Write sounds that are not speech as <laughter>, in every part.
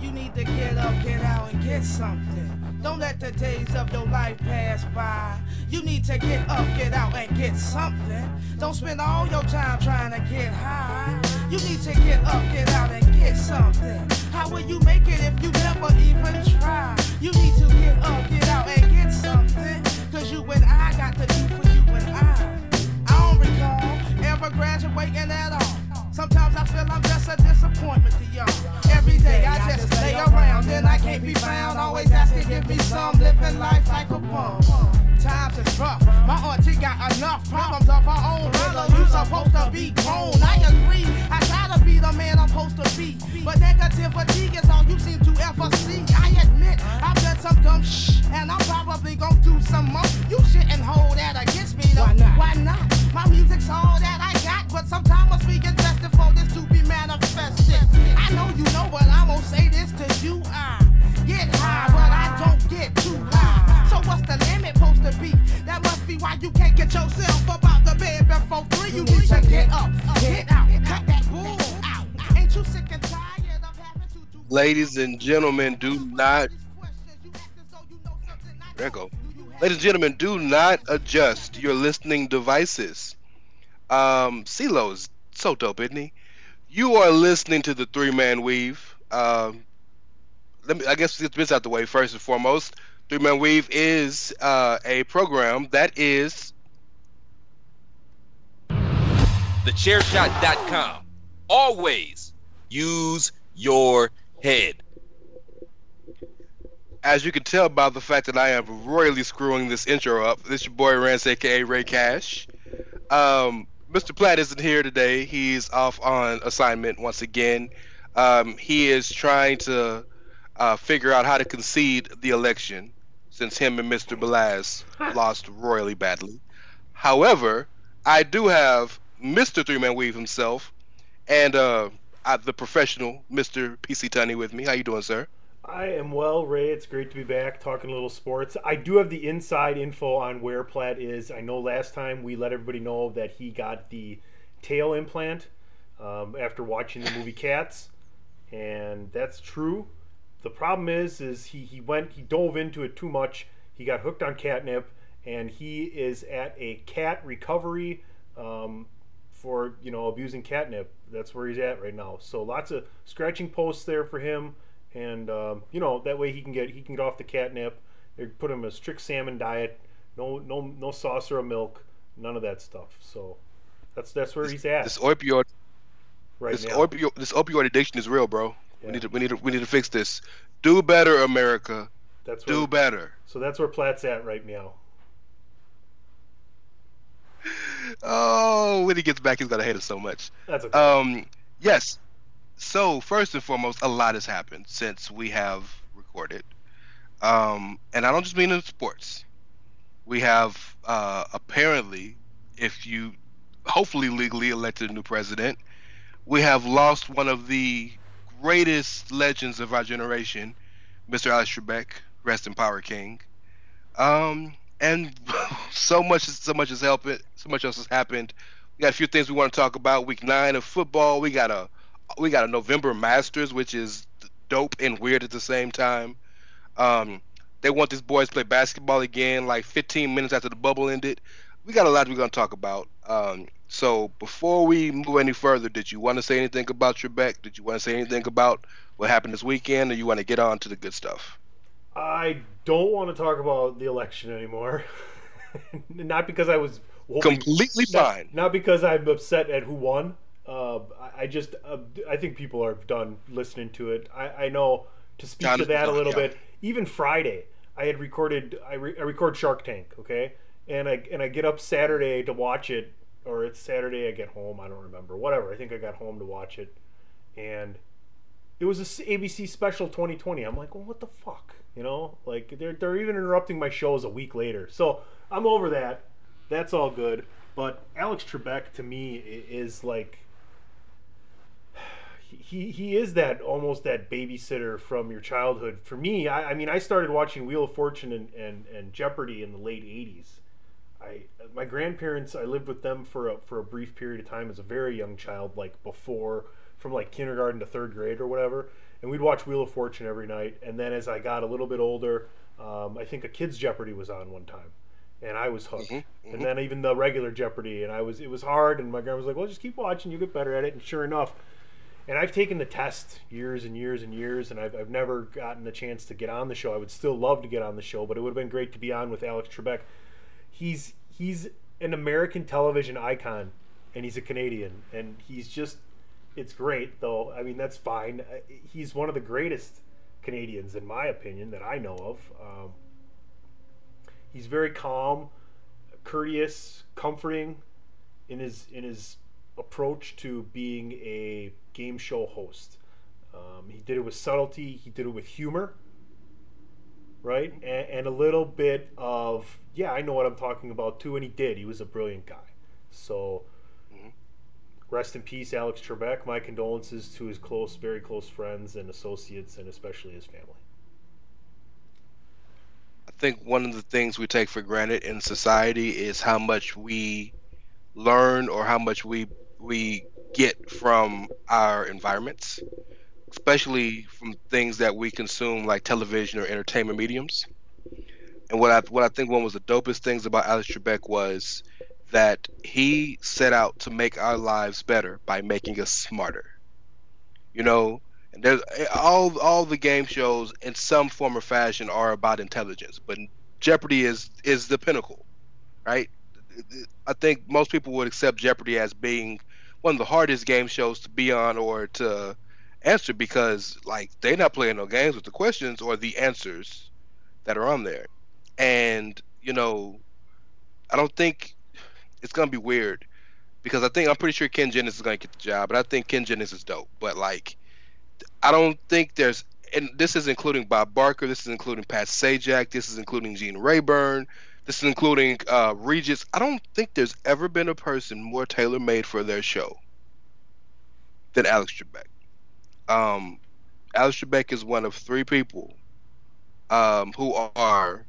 You need to get up, get out, and get something. Don't let the days of your life pass by. You need to get up, get out, and get something. Don't spend all your time trying to get high. You need to get up, get out, and get something. How will you make it if you never even try? You need to get up, get out, and get something. Cause you and I got to do for you and I. I don't recall ever graduating at all. Sometimes I feel I'm just a disappointment to y'all. Every day I just lay around, then I can't be found. Always ask to give me some, living life like a bum. Times is rough. My auntie got enough problems of her own. Little, you supposed to be grown. I agree. I to be the man I'm supposed to be. But negativity is all you seem to ever see. I admit I've done some dumb shh, and I'm probably gonna do some more. You shouldn't hold that against me though. Why not? Why not? My music's all that I got, but sometimes must be invested for this to be manifested. I know you know, but I'm gonna say this to you. I get high, but I don't get too high. So what's the limit supposed to be? That must be why you can't get yourself up out the bed before three. You need to get up, get Ladies and gentlemen, do not. There go. Ladies and gentlemen, do not adjust your listening devices. Um, CeeLo's so dope, isn't he? You are listening to the Three Man Weave. Um, let me. I guess get this out the way first and foremost. Three Man Weave is uh, a program that is thechairshot.com. Always use your head. as you can tell by the fact that I am royally screwing this intro up, this your boy Rance, aka Rey Cash. Um, Mr. Platt isn't here today. He's off on assignment once again. Um, he is trying to uh, figure out how to concede the election since him and Mr. Belaz <laughs> lost royally badly. However, I do have Mr. Three Man Weave himself and uh, uh, the professional Mr. PC Tunney with me. How you doing, sir? I am well, Rey. It's great to be back talking a little sports. I do have the inside info on where Platt is. I know last time we let everybody know that he got the tail implant um, after watching the movie Cats, and that's true. The problem is, is he, he went he dove into it too much. He got hooked on catnip, and he is at a cat recovery um, for you know abusing catnip. That's where he's at right now. So lots of scratching posts there for him and um, you know that way he can get he can get off the catnip. They put him a strict salmon diet, no no no saucer of milk, none of that stuff. So that's that's where he's at This opioid right this now. opioid this opioid addiction is real, bro. Yeah. We need to we need to we need to fix this. Do better, America. that's where, Do better. so that's where Platt's at right now. Oh, when he gets back, he's gonna hate us so much. That's okay. Um, yes. So first and foremost, a lot has happened since we have recorded, um, and I don't just mean in sports. We have uh, apparently, if you hopefully legally elected a new president, we have lost one of the greatest legends of our generation, Mr. Alex Trebek, rest in power, King. Um, and <laughs> so much, so much has happened. So much else has happened. We got a few things we want to talk about. Week nine of football. We got a, we got a November Masters, which is dope and weird at the same time. Um, they want these boys to play basketball again, like 15 minutes after the bubble ended. We got a lot we're gonna talk about. Um, so before we move any further, did you want to say anything about Trebek? Did you want to say anything about what happened this weekend, or you want to get on to the good stuff? I don't want to talk about the election anymore. <laughs> not because I was hoping, Completely not, fine. Not because I'm upset at who won. Uh, I- I just uh, I think people are done listening to it. I, I know to speak to that a little yeah. bit. Even Friday, I had recorded. I, re- I record Shark Tank, okay, and I and I get up Saturday to watch it, or it's Saturday I get home. I don't remember. Whatever. I think I got home to watch it, and it was a ABC special 2020. I'm like, well, what the fuck, you know? Like they're they're even interrupting my shows a week later. So I'm over that. That's all good. But Alex Trebek to me is like <sighs> he he is that almost that babysitter from your childhood. For me, I, I mean, I started watching Wheel of Fortune and, and, and Jeopardy in the late '80s. I my grandparents, I lived with them for a, for a brief period of time as a very young child, like before from like kindergarten to third grade or whatever. And we'd watch Wheel of Fortune every night. And then as I got a little bit older, um, I think a Kids Jeopardy was on one time, and I was hooked. Mm-hmm, And then even the regular Jeopardy, and I was it was hard. And my grandma was like, "Well, just keep watching, you get better at it." And sure enough. And I've taken the test years and years and years, and I've, I've never gotten the chance to get on the show. I would still love to get on the show, but it would have been great to be on with Alex Trebek. He's he's an American television icon, and he's a Canadian, and he's just it's great though. I mean, that's fine. Uh, He's one of the greatest Canadians, in my opinion, that I know of. Um, he's very calm, courteous, comforting in his in his approach to being a game show host. Um, he did it with subtlety. He did it with humor, right, and, and a little bit of yeah, I know what I'm talking about too. And he did. He was a brilliant guy. So rest in peace, Alex Trebek. My condolences to his close, very close friends and associates, and especially his family. I think one of the things we take for granted in society is how much we learn or how much we we get from our environments, especially from things that we consume like television or entertainment mediums. And what I what I think one was the dopest things about Alex Trebek was that he set out to make our lives better by making us smarter. You know, and there's all all the game shows in some form or fashion are about intelligence, but Jeopardy is is the pinnacle, right? I think most people would accept Jeopardy as being one of the hardest game shows to be on or to answer because like they're not playing no games with the questions or the answers that are on there. And, you know, I don't think it's gonna be weird because I think I'm pretty sure Ken Jennings is gonna get the job, but I think Ken Jennings is dope. But like I don't think there's and this is including Bob Barker, this is including Pat Sajak, this is including Gene Rayburn, this is including uh, Regis. I don't think there's ever been a person more tailor made for their show than Alex Trebek. Um, Alex Trebek is one of three people um, who are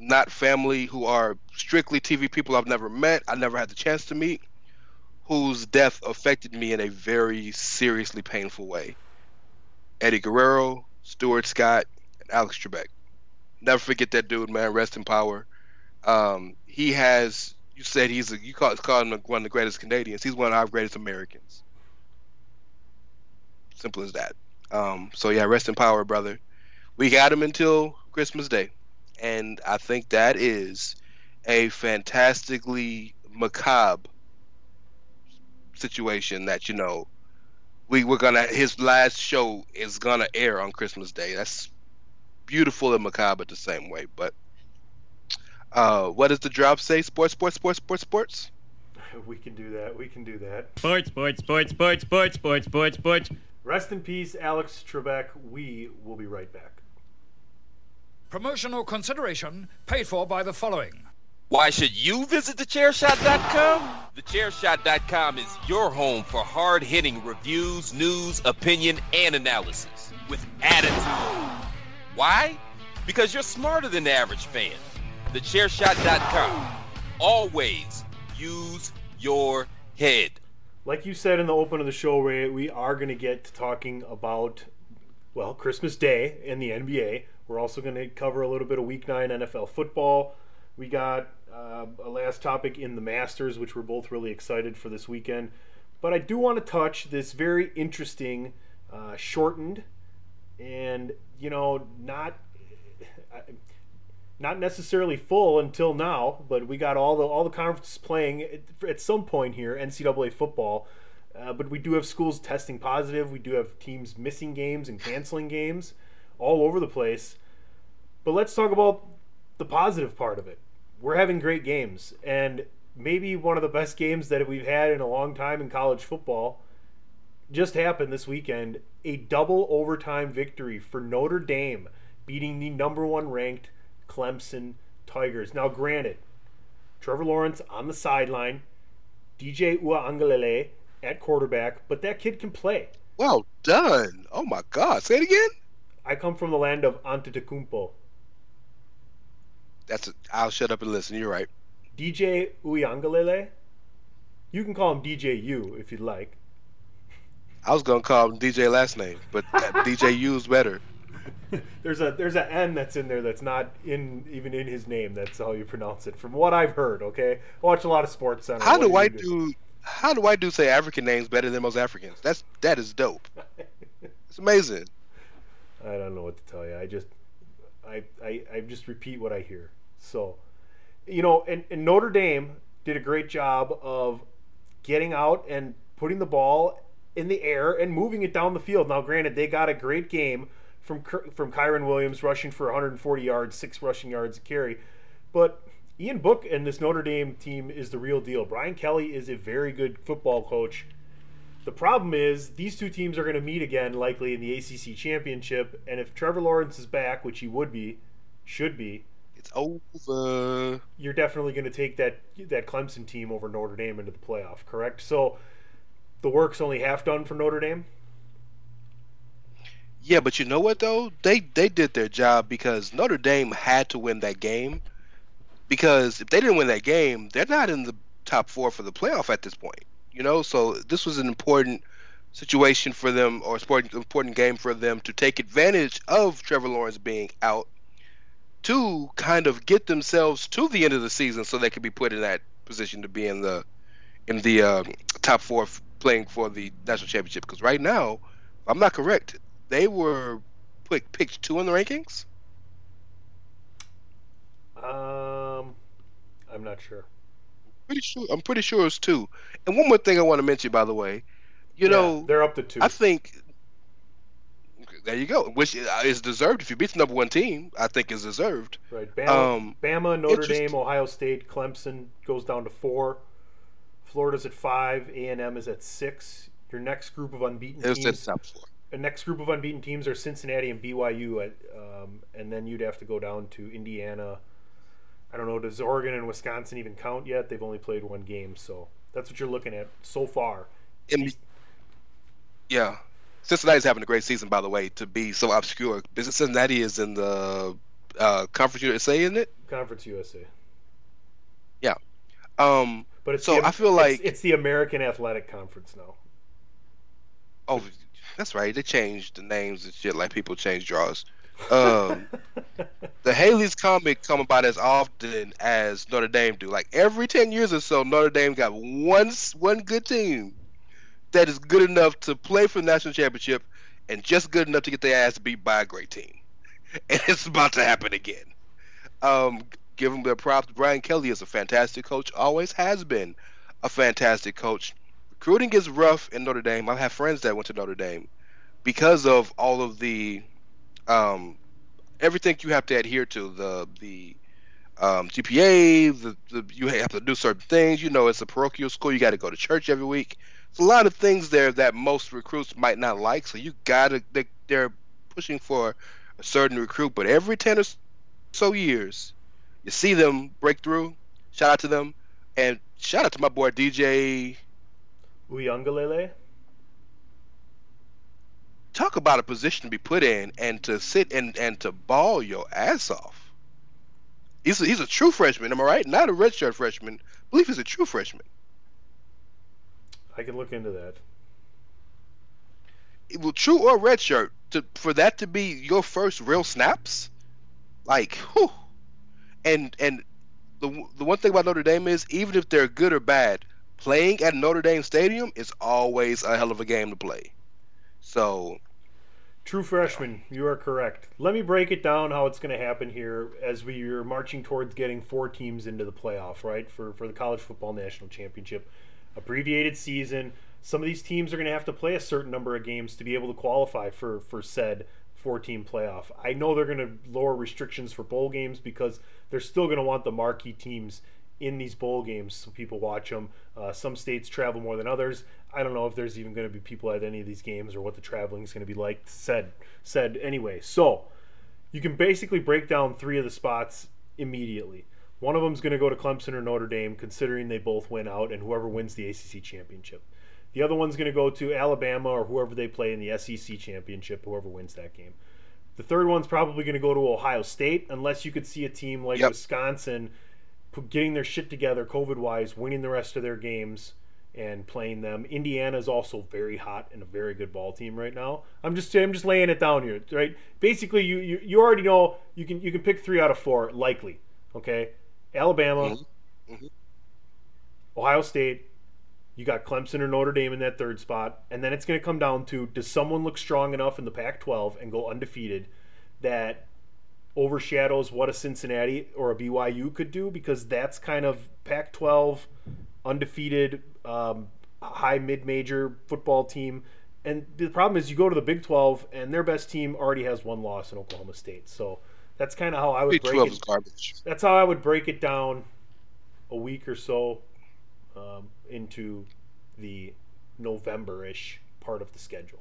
not family, who are strictly TV people I've never met, I never had the chance to meet, whose death affected me in a very seriously painful way. Eddie Guerrero, Stuart Scott, and Alex Trebek. Never forget that dude, man. Rest in power. Um, he has. You said he's a. You call, call him one of the greatest Canadians. He's one of our greatest Americans. Simple as that. Um, so yeah, rest in power, brother. We got him until Christmas Day, and I think that is a fantastically macabre situation that you know we were gonna his last show is gonna air on Christmas Day. That's beautiful and macabre the same way. But uh, what does the drop say? Sports, sports, sports, sports, sports. <laughs> We can do that. We can do that. Sports, sports, sports, sports, sports, sports, sports, sports. Rest in peace, Alex Trebek. We will be right back. Promotional consideration paid for by the following. Why should you visit thechairshot.com? Thechairshot.com is your home for hard hitting reviews, news, opinion, and analysis with attitude. Why? Because you're smarter than the average fan. Thechairshot.com. Always use your head. Like you said in the open of the show, Rey, we are going to get to talking about, well, Christmas Day and the NBA. We're also going to cover a little bit of Week 9 NFL football. We got uh, a last topic in the Masters, which we're both really excited for this weekend. But I do want to touch this very interesting, uh, shortened, and, you know, not. Not necessarily full until now, but we got all the all the conferences playing at, at some point here. NCAA football, uh, but we do have schools testing positive. We do have teams missing games and canceling games all over the place. But let's talk about the positive part of it. We're having great games, and maybe one of the best games that we've had in a long time in college football just happened this weekend. A double overtime victory for Notre Dame, beating the number one ranked Clemson Tigers. Now, granted, Trevor Lawrence on the sideline, DJ Uiagalelei at quarterback, but that kid can play. Well done. Oh my God. Say it again. I come from the land of Antetokounmpo. That's. A, I'll shut up and listen. You're right. DJ Uiagalelei. You can call him DJ U if you'd like. <laughs> I was gonna call him DJ last name, but <laughs> DJ U is better. <laughs> there's a there's an N that's in there that's not in even in his name. That's how you pronounce it, from what I've heard. Okay, I watch a lot of Sports Center. How What do I you do? How do I do say African names better than most Africans? That's that is dope. It's amazing. I don't know what to tell you. I just I I, I just repeat what I hear. So, you know, and, and Notre Dame did a great job of getting out and putting the ball in the air and moving it down the field. Now, granted, they got a great game from from Kyren Williams rushing for 140 yards, six rushing yards a carry, but Ian Book and this Notre Dame team is the real deal. Brian Kelly is a very good football coach. The problem is these two teams are going to meet again likely in the ACC championship, and if Trevor Lawrence is back, which he would be, should be, It's over. you're definitely going to take that that Clemson team over Notre Dame into the playoff, correct? So the work's only half done for Notre Dame. Yeah, but you know what though? They they did their job because Notre Dame had to win that game. Because if they didn't win that game, they're not in the top four for the playoff at this point. You know, so this was an important situation for them, or important important game for them to take advantage of Trevor Lawrence being out to kind of get themselves to the end of the season, so they could be put in that position to be in the in the uh, top four, f- playing for the national championship. Because right now, if I'm not correct, they were put, picked two in the rankings. Um, I'm not sure. Pretty sure. I'm pretty sure it's two. And one more thing I want to mention, by the way, you Yeah, know, they're up to two. I think there you go, which is deserved. If you beat the number one team, I think is deserved. right, Bama, um, Bama, Notre. Dame, Ohio State, Clemson goes down to four. Florida's at five. A and M is at six. Your next group of unbeaten It was the teams. top four. The next group of unbeaten teams are Cincinnati and BYU, at, um, and then you'd have to go down to Indiana. I don't know. Does Oregon and Wisconsin even count yet? They've only played one game, so that's what you're looking at so far. And- yeah, Cincinnati's having a great season, by the way, to be so obscure. Cincinnati is in the uh, conference USA, isn't it? Conference USA, Yeah. Um, but it's So the, I feel it's- like- it's, the American Athletic Conference now. oh, that's right. They changed the names and shit like people change draws. Um, <laughs> the Halley's Comet come about as often as Notre Dame do. Like every ten years or so, Notre Dame got one one good team that is good enough to play for the national championship and just good enough to get their ass beat by a great team. <laughs> And it's about to happen again. Um, give him their props. Brian Kelly is a fantastic coach. Always has been a fantastic coach. Recruiting is rough in Notre Dame. I have friends that went to Notre Dame because of all of the um, everything you have to adhere to the the um, GPA. The, the you have to do certain things. You know, it's a parochial school. You got to go to church every week. It's a lot of things there that most recruits might not like. So you gotta they, they're pushing for a certain recruit, but every ten or so years, you see them break through. Shout out to them, and shout out to my boy DJ. Uiagalelei. Talk about a position to be put in and to sit and and to ball your ass off. He's a, he's a true freshman, am I right? Not a redshirt freshman. I believe he's a true freshman. I can look into that. well, true or red shirt, to for that to be your first real snaps, like, whew. and and the the one thing about Notre Dame is even if they're good or bad, playing at Notre Dame Stadium is always a hell of a game to play. So True freshman, you are correct. Let me break it down how it's going to happen here as we are marching towards getting four teams into the playoff, right? For for the college football national championship, abbreviated season. Some of these teams are going to have to play a certain number of games to be able to qualify for for said four-team playoff. I know they're going to lower restrictions for bowl games because they're still going to want the marquee teams in these bowl games so people watch them. Uh, some states travel more than others. I don't know if there's even going to be people at any of these games or what the traveling is going to be like. Said said anyway. So you can basically break down three of the spots immediately. One of them is going to go to Clemson or Notre Dame, considering they both win out, and whoever wins the ACC championship. The other one's going to go to Alabama or whoever they play in the SEC championship, whoever wins that game. The third one's probably going to go to Ohio State, unless you could see a team like Yep. Wisconsin getting their shit together COVID wise, winning the rest of their games and playing them. Indiana is also very hot and a very good ball team right now. I'm just I'm just laying it down here, right? Basically, you you, you already know you can you can pick three out of four likely. Okay, Alabama, Ohio State. You got Clemson or Notre Dame in that third spot, and then it's going to come down to does someone look strong enough in the Pac-12 and go undefeated that overshadows what a Cincinnati or a BYU could do because that's kind of Pac-12 undefeated um, high mid-major football team. And the problem is you go to the Big 12 and their best team already has one loss in Oklahoma State. So that's kind of how I would break 12 it. garbage. That's how I would break it down a week or so um, into the November-ish part of the schedule.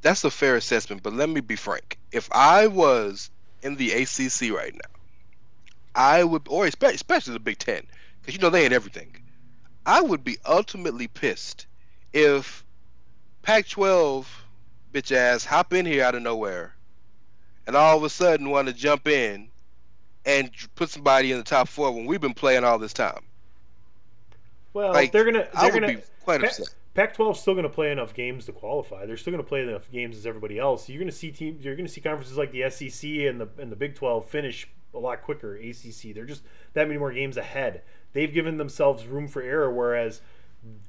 That's a fair assessment, but let me be frank. If I was in the ACC right now, I would, or espe- especially the Big Ten, because you know they ain't everything. I would be ultimately pissed if Pac-12 bitch ass hop in here out of nowhere, and all of a sudden want to jump in and put somebody in the top four when we've been playing all this time. Well, Like, they're gonna I they're would gonna be quite Pa- upset. Pac-12 is still going to play enough games to qualify. They're still going to play enough games as everybody else. You're going to see teams. You're to see conferences like the SEC and the and the Big 12 finish a lot quicker. ACC. They're just that many more games ahead. They've given themselves room for error, whereas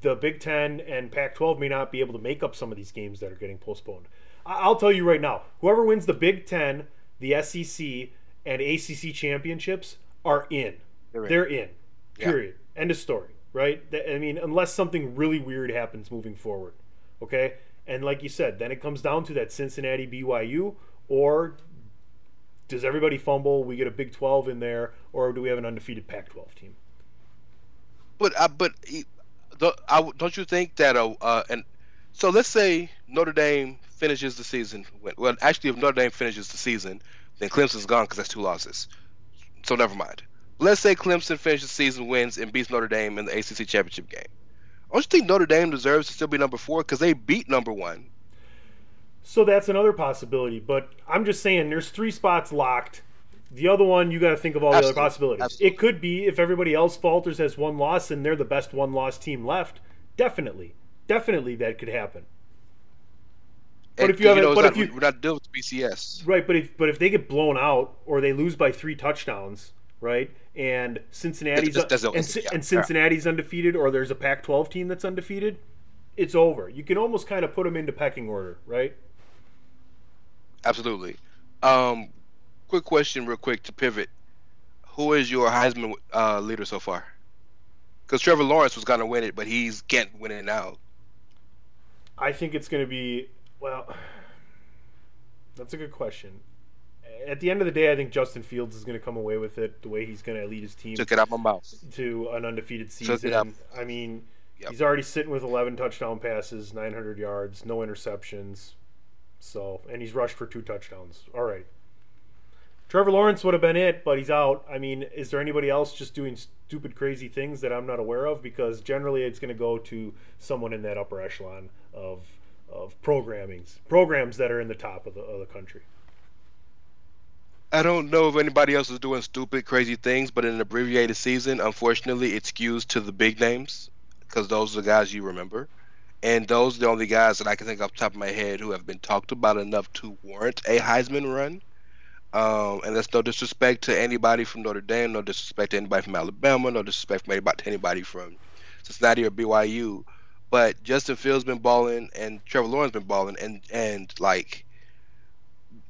the Big 10 and Pac-12 may not be able to make up some of these games that are getting postponed. I'll tell you right now, whoever wins the Big 10, the SEC, and ACC championships are in. They're in. They're in. Yeah. Period. End of story. Right? I mean, unless something really weird happens moving forward. Okay? And like you said, then it comes down to that Cincinnati BYU or does everybody fumble? We get a Big 12 in there, or do we have an undefeated Pac 12 team? But I, but he- the, I, w- don't you think that a uh, and so let's say Notre Dame finishes the season. Well, actually, if Notre Dame finishes the season, then Clemson's gone because that's two losses. So never mind. Let's say Clemson finishes the season, wins, and beats Notre Dame in the ACC championship game. Don't you think Notre Dame deserves to still be number four because they beat number one? So that's another possibility, but I'm just saying there's three spots locked. The other one, you got to think of all the other possibilities. Absolutely. It could be if everybody else falters has one loss and they're the best one loss team left. Definitely, definitely that could happen. But if you have a- know, but not, if you- we're not dealing with BCS. Right, but if but if they get blown out or they lose by three touchdowns, right, and Cincinnati's and, yeah, and Cincinnati's undefeated, or there's a Pac-12 team that's undefeated, it's over. You can almost kind of put them into pecking order, right? Absolutely. Um, quick question, real quick to pivot. Who is your Heisman uh, leader so far? Because Trevor Lawrence was gonna win it, but he's can't win it now. I think it's going to be well. <sighs> That's a good question. At the end of the day, I think Justin Fields is going to come away with it the way he's going to lead his team Took it out my mouth. to an undefeated Took it up. season. I mean, Yep. he's already sitting with 11 touchdown passes, 900 yards, no interceptions. So, and he's rushed for two touchdowns. All right. Trevor Lawrence would have been it, but he's out. I mean, is there anybody else just doing stupid, crazy things that I'm not aware of? Because generally, it's going to go to someone in that upper echelon of of programmings, programs that are in the top of the of the country. I don't know if anybody else is doing stupid, crazy things, but in an abbreviated season, unfortunately, it skews to the big names because those are the guys you remember. And those are the only guys that I can think off the top of my head who have been talked about enough to warrant a Heisman run. Um, and that's no disrespect to anybody from Notre Dame, no disrespect to anybody from Alabama, no disrespect from anybody, to anybody from Cincinnati or BYU. But Justin Fields been balling and Trevor Lawrence been balling, and and like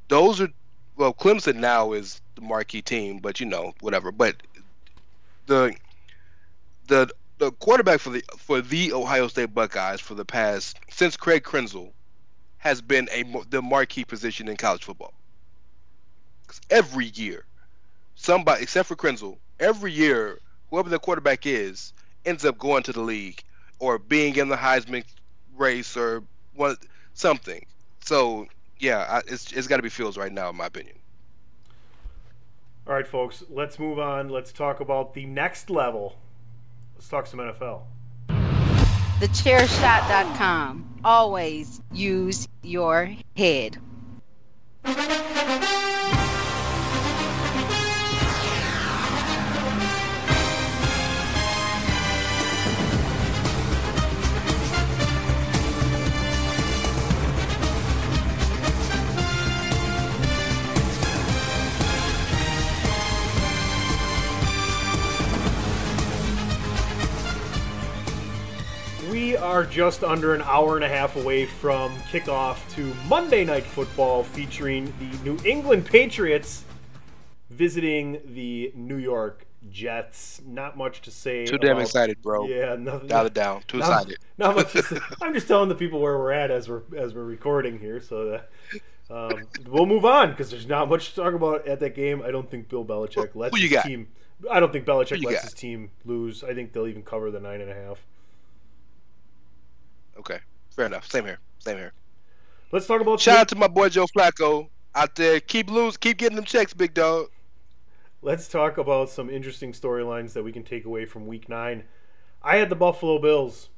those are well, Clemson now is the marquee team, but you know, whatever. But the the the quarterback for the for the Ohio State Buckeyes for the past since Craig Krenzel has been a the marquee position in college football. every year, somebody except for Krenzel, every year whoever the quarterback is ends up going to the league or being in the Heisman race or one something. So yeah, I, it's it's got to be Fields right now, in my opinion. All right, folks, let's move on. Let's talk about the next level. Let's talk some NFL. TheChairShot.com. Always use your head. Are just under an hour and a half away from kickoff to Monday Night Football featuring the New England Patriots visiting the New York Jets. Not much to say. Too damn excited, bro. Yeah, nothing. Dial it down. Too not, excited. Not much. To say. <laughs> I'm just telling the people where we're at as we're as we're recording here, so that um, we'll move on because there's not much to talk about at that game. I don't think Bill Belichick Who- lets who his got? team. I don't think Belichick lets got? his team lose. I think they'll even cover the nine and a half. Okay, fair enough. Same here. Same here. Let's talk about Shout out to my boy Joe Flacco out there. Keep lose. Keep getting them checks, big dog. Let's talk about some interesting storylines that we can take away from Week Nine. I had the Buffalo Bills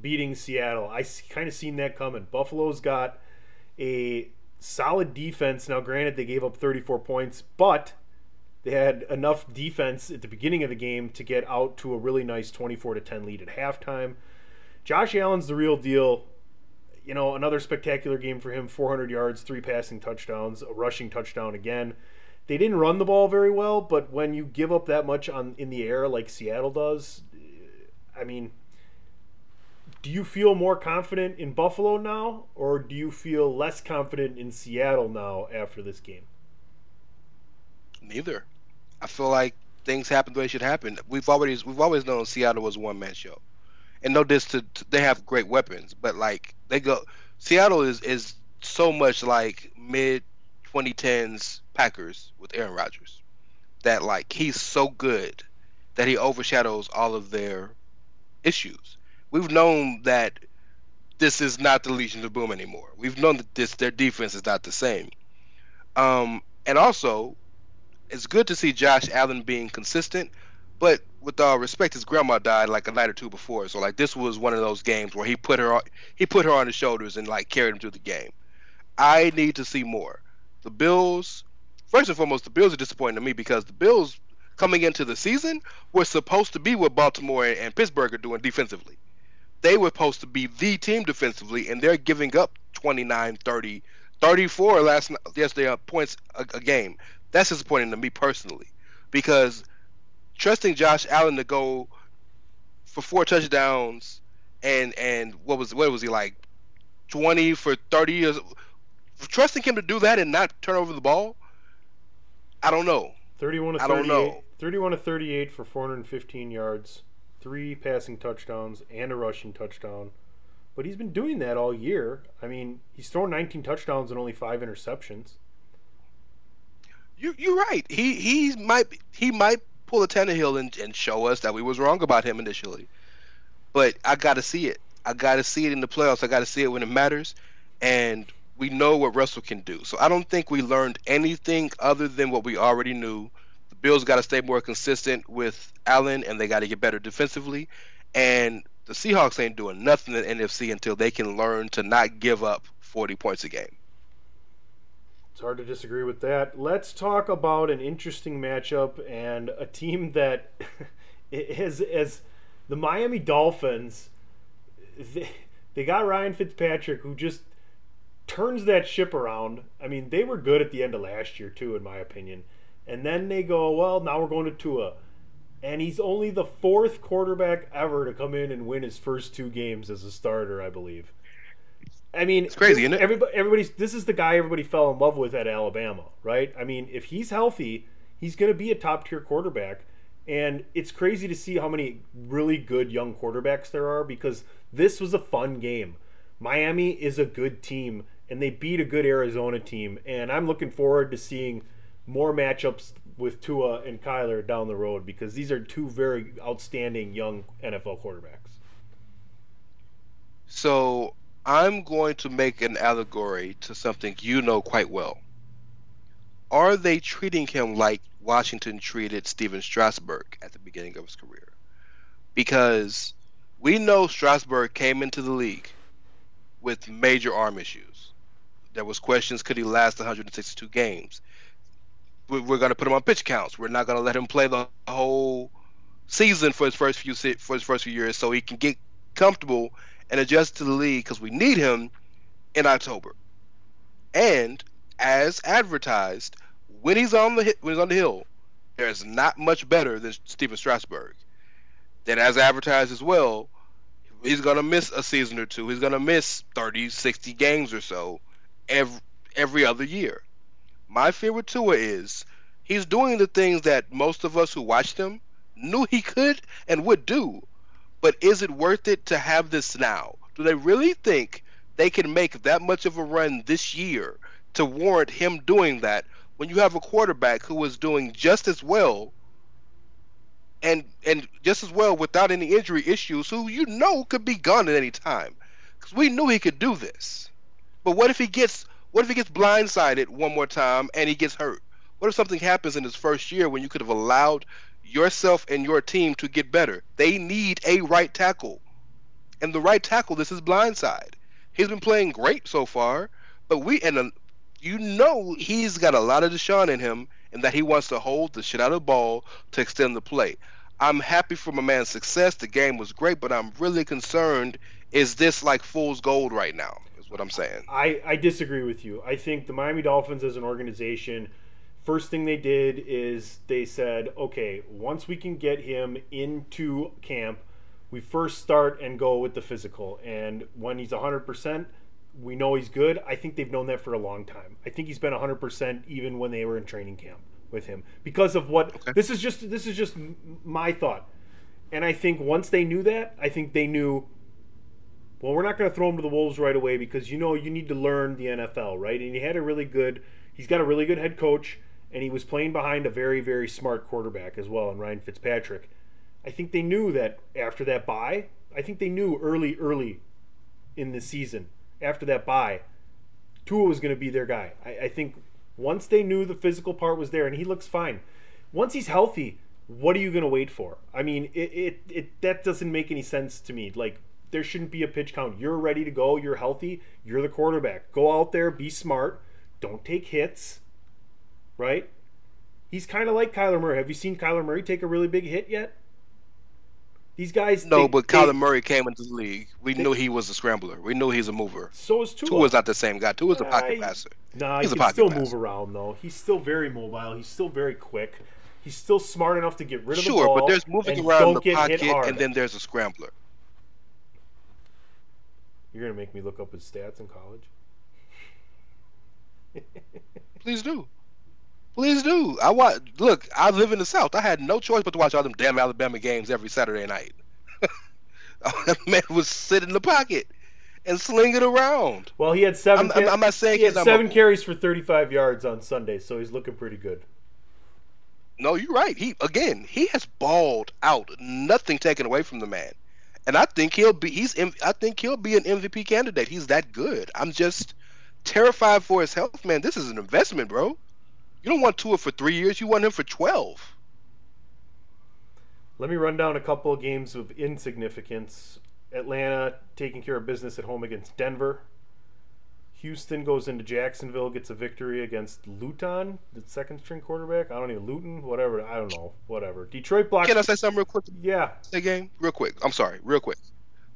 beating Seattle. I kind of seen that coming. Buffalo's got a solid defense. Now, granted, they gave up 34 points, but they had enough defense at the beginning of the game to get out to a really nice 24 to 10 lead at halftime. Josh Allen's the real deal. You know, another spectacular game for him 400 yards, three passing touchdowns, a rushing touchdown again. They didn't run the ball very well, but when you give up that much on in the air like Seattle does, I mean, do you feel more confident in Buffalo now, or do you feel less confident in Seattle now after this game? Neither. I feel like things happen the way they should happen. We've always we've always known Seattle was a one man show, and no this to, to- they have great weapons, but like they go Seattle is is so much like mid 2010s Packers with Aaron Rodgers that like he's so good that he overshadows all of their issues. We've known that this is not the Legion of Boom anymore. We've known that this their defense is not the same. Um, and also, it's good to see Josh Allen being consistent, but with all respect, his grandma died like a night or two before, so like this was one of those games where he put her on, he put her on his shoulders and like carried him through the game. I need to see more. The Bills, first and foremost, the Bills are disappointing to me because the Bills coming into the season were supposed to be what Baltimore and Pittsburgh are doing defensively. They were supposed to be the team defensively, and they're giving up 29, 30, 34 last yesterday uh, points a, a game. That's disappointing to me personally because trusting Josh Allen to go for four touchdowns and and what was what was he like 20 for 30 years trusting him to do that and not turn over the ball I don't know 31 to I don't 38. know. 31 to 38 for 415 yards, three passing touchdowns, and a rushing touchdown. But he's been doing that all year. I mean, he's thrown 19 touchdowns and only five interceptions. you you're right he he might he might pull a Tannehill and, and show us that we was wrong about him initially but I got to see it I got to see it in the playoffs I got to see it when it matters and we know what Russell can do. So I don't think we learned anything other than what we already knew. The Bills got to stay more consistent with Allen, and they got to get better defensively. And the Seahawks ain't doing nothing in the NFC until they can learn to not give up 40 points a game. It's hard to disagree with that. Let's talk about an interesting matchup and a team that <laughs> is as the Miami Dolphins. They, they got Ryan Fitzpatrick, who just turns that ship around. I mean, they were good at the end of last year too, in my opinion. And then they go, well, now we're going to Tua, and he's only the fourth quarterback ever to come in and win his first two games as a starter, I believe. I mean, It's crazy, isn't it? Everybody, everybody's. This is the guy everybody fell in love with at Alabama, right? I mean, if he's healthy, he's going to be a top tier quarterback. And it's crazy to see how many really good young quarterbacks there are because this was a fun game. Miami is a good team, and they beat a good Arizona team. And I'm looking forward to seeing more matchups with Tua and Kyler down the road because these are two very outstanding young NFL quarterbacks. So I'm going to make an allegory to something you know quite well. Are they treating him like Washington treated Stephen Strasburg at the beginning of his career? Because We know Strasburg came into the league with major arm issues. There was questions: could he last 162 games? We- We're going to put him on pitch counts. We're not going to let him play the whole season for his first few for his first few years, so he can get comfortable and adjust to the league because we need him in October. And as advertised, when he's on the when he's on the hill, there's not much better than Stephen Strasburg. Then as advertised as well, he's gonna miss a season or two. He's gonna miss 30, 60 games or so every every other year. My fear with Tua is he's doing the things that most of us who watched him knew he could and would do. But is it worth it to have this now? Do they really think they can make that much of a run this year to warrant him doing that when you have a quarterback who is doing just as well and and just as well without any injury issues who you know could be gone at any time? Because we knew he could do this. But what if he gets what if he gets blindsided one more time and he gets hurt? What if something happens in his first year when you could have allowed yourself and your team to get better they need a right tackle and the right tackle this is blindside he's been playing great so far but we and uh, you know he's got a lot of Deshaun in him and that he wants to hold the shit out of the ball to extend the play. I'm happy for my man's success. The game was great, but I'm really concerned. Is this like fool's gold right now? Is what I'm saying. I, I disagree with you. I think the Miami Dolphins as an organization, first thing they did is they said, okay, once we can get him into camp, we first start and go with the physical. And when he's 100%, we know he's good. I think they've known that for a long time. I think he's been 100% even when they were in training camp with him because of what Okay. this is just this is just my thought. And I think once they knew that, I think they knew well, we're not going to throw him to the wolves right away because you know you need to learn the NFL, right? And he had a really good, he's got a really good head coach, and he was playing behind a very, very smart quarterback as well, in Ryan Fitzpatrick. I think they knew that after that bye, I think they knew early, early in the season after that bye, Tua was going to be their guy. I, I think once they knew the physical part was there, and he looks fine. Once he's healthy, what are you going to wait for? I mean, it, it, it that doesn't make any sense to me. Like there shouldn't be a pitch count. You're ready to go. You're healthy. You're the quarterback. Go out there, be smart. Don't take hits. Right? He's kind of like Kyler Murray. Have you seen Kyler Murray take a really big hit yet? These guys. No, they- but they- Kyler Murray came into the league. We they- knew he was a scrambler. We knew he's a mover. So is Tua. Tua's not the same guy. Tua's a pocket I- passer. Nah, He's he can still passer. move around though. He's still very mobile. He's still very quick. He's still smart enough to get rid of the ball. Sure, but there's moving around the pocket, and then there's a scrambler. You're gonna make me look up his stats in college. <laughs> Please do. Please do. I watch. Look, I live in the South. I had no choice but to watch all them damn Alabama games every Saturday night. <laughs> that man was sit in the pocket and sling it around. Well, he had 7 I'm- I'm- not saying he had seven mobile. carries for 35 yards on Sunday, so he's looking pretty good. No, you're right. He again, he has balled out. Nothing taken away from the man. And I think he'll be he's I think he'll be an MVP candidate. He's that good. I'm just terrified for his health, man. This is an investment, bro. You don't want Tua for 3 years, you want him for 12. Let me run down a couple of games of insignificance. Atlanta taking care of business at home against Denver. Houston goes into Jacksonville, gets a victory against Luton, the second string quarterback. I don't know, Luton, whatever. I don't know, whatever. Detroit blocks. Can I say something real quick? yeah, the game real quick. I'm sorry, real quick.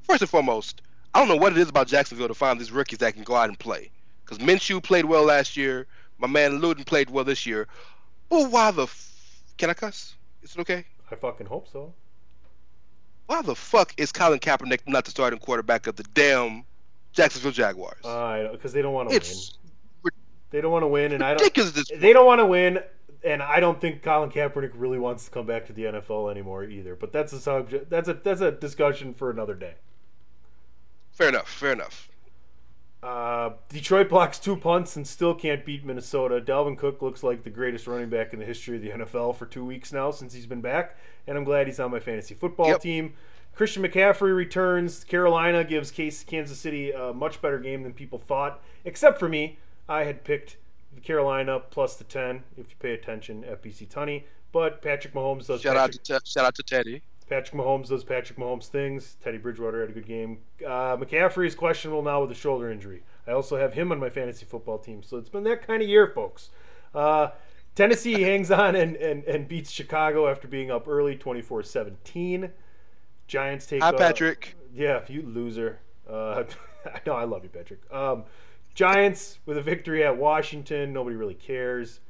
First and foremost, I don't know what it is about Jacksonville to find these rookies that can go out and play. Because Minshew played well last year. My man Luton played well this year. But why the f- can I cuss? Is it okay? I fucking hope so. Why the fuck is Colin Kaepernick not the starting quarterback of the damn Jacksonville Jaguars? Uh, because they don't want to win. it's They don't want to win, and I don't. They don't want to win, and I don't think Colin Kaepernick really wants to come back to the NFL anymore either. But that's a subject. That's a that's a discussion for another day. fair enough. Fair enough. Uh, Detroit blocks two punts and still can't beat Minnesota. Dalvin Cook looks like the greatest running back in the history of the NFL for two weeks now since he's been back, and I'm glad he's on my fantasy football Yep. team. Christian McCaffrey returns. Carolina gives Case Kansas City a much better game than people thought, except for me. I had picked Carolina plus the 10, if you pay attention, at PC Tunney. But Patrick Mahomes does Shout out to shout out to Teddy. Patrick Mahomes does Patrick Mahomes things. Teddy Bridgewater had a good game. Uh, McCaffrey is questionable now with a shoulder injury. I also have him on my fantasy football team, so it's been that kind of year, folks. Uh, Tennessee <laughs> hangs on and, and, and beats Chicago after being up early, 24-17. Giants take. Hi, Patrick. yeah, you loser. Uh, <laughs> no, I love you, Patrick. Um, Giants with a victory at Washington. Nobody really cares.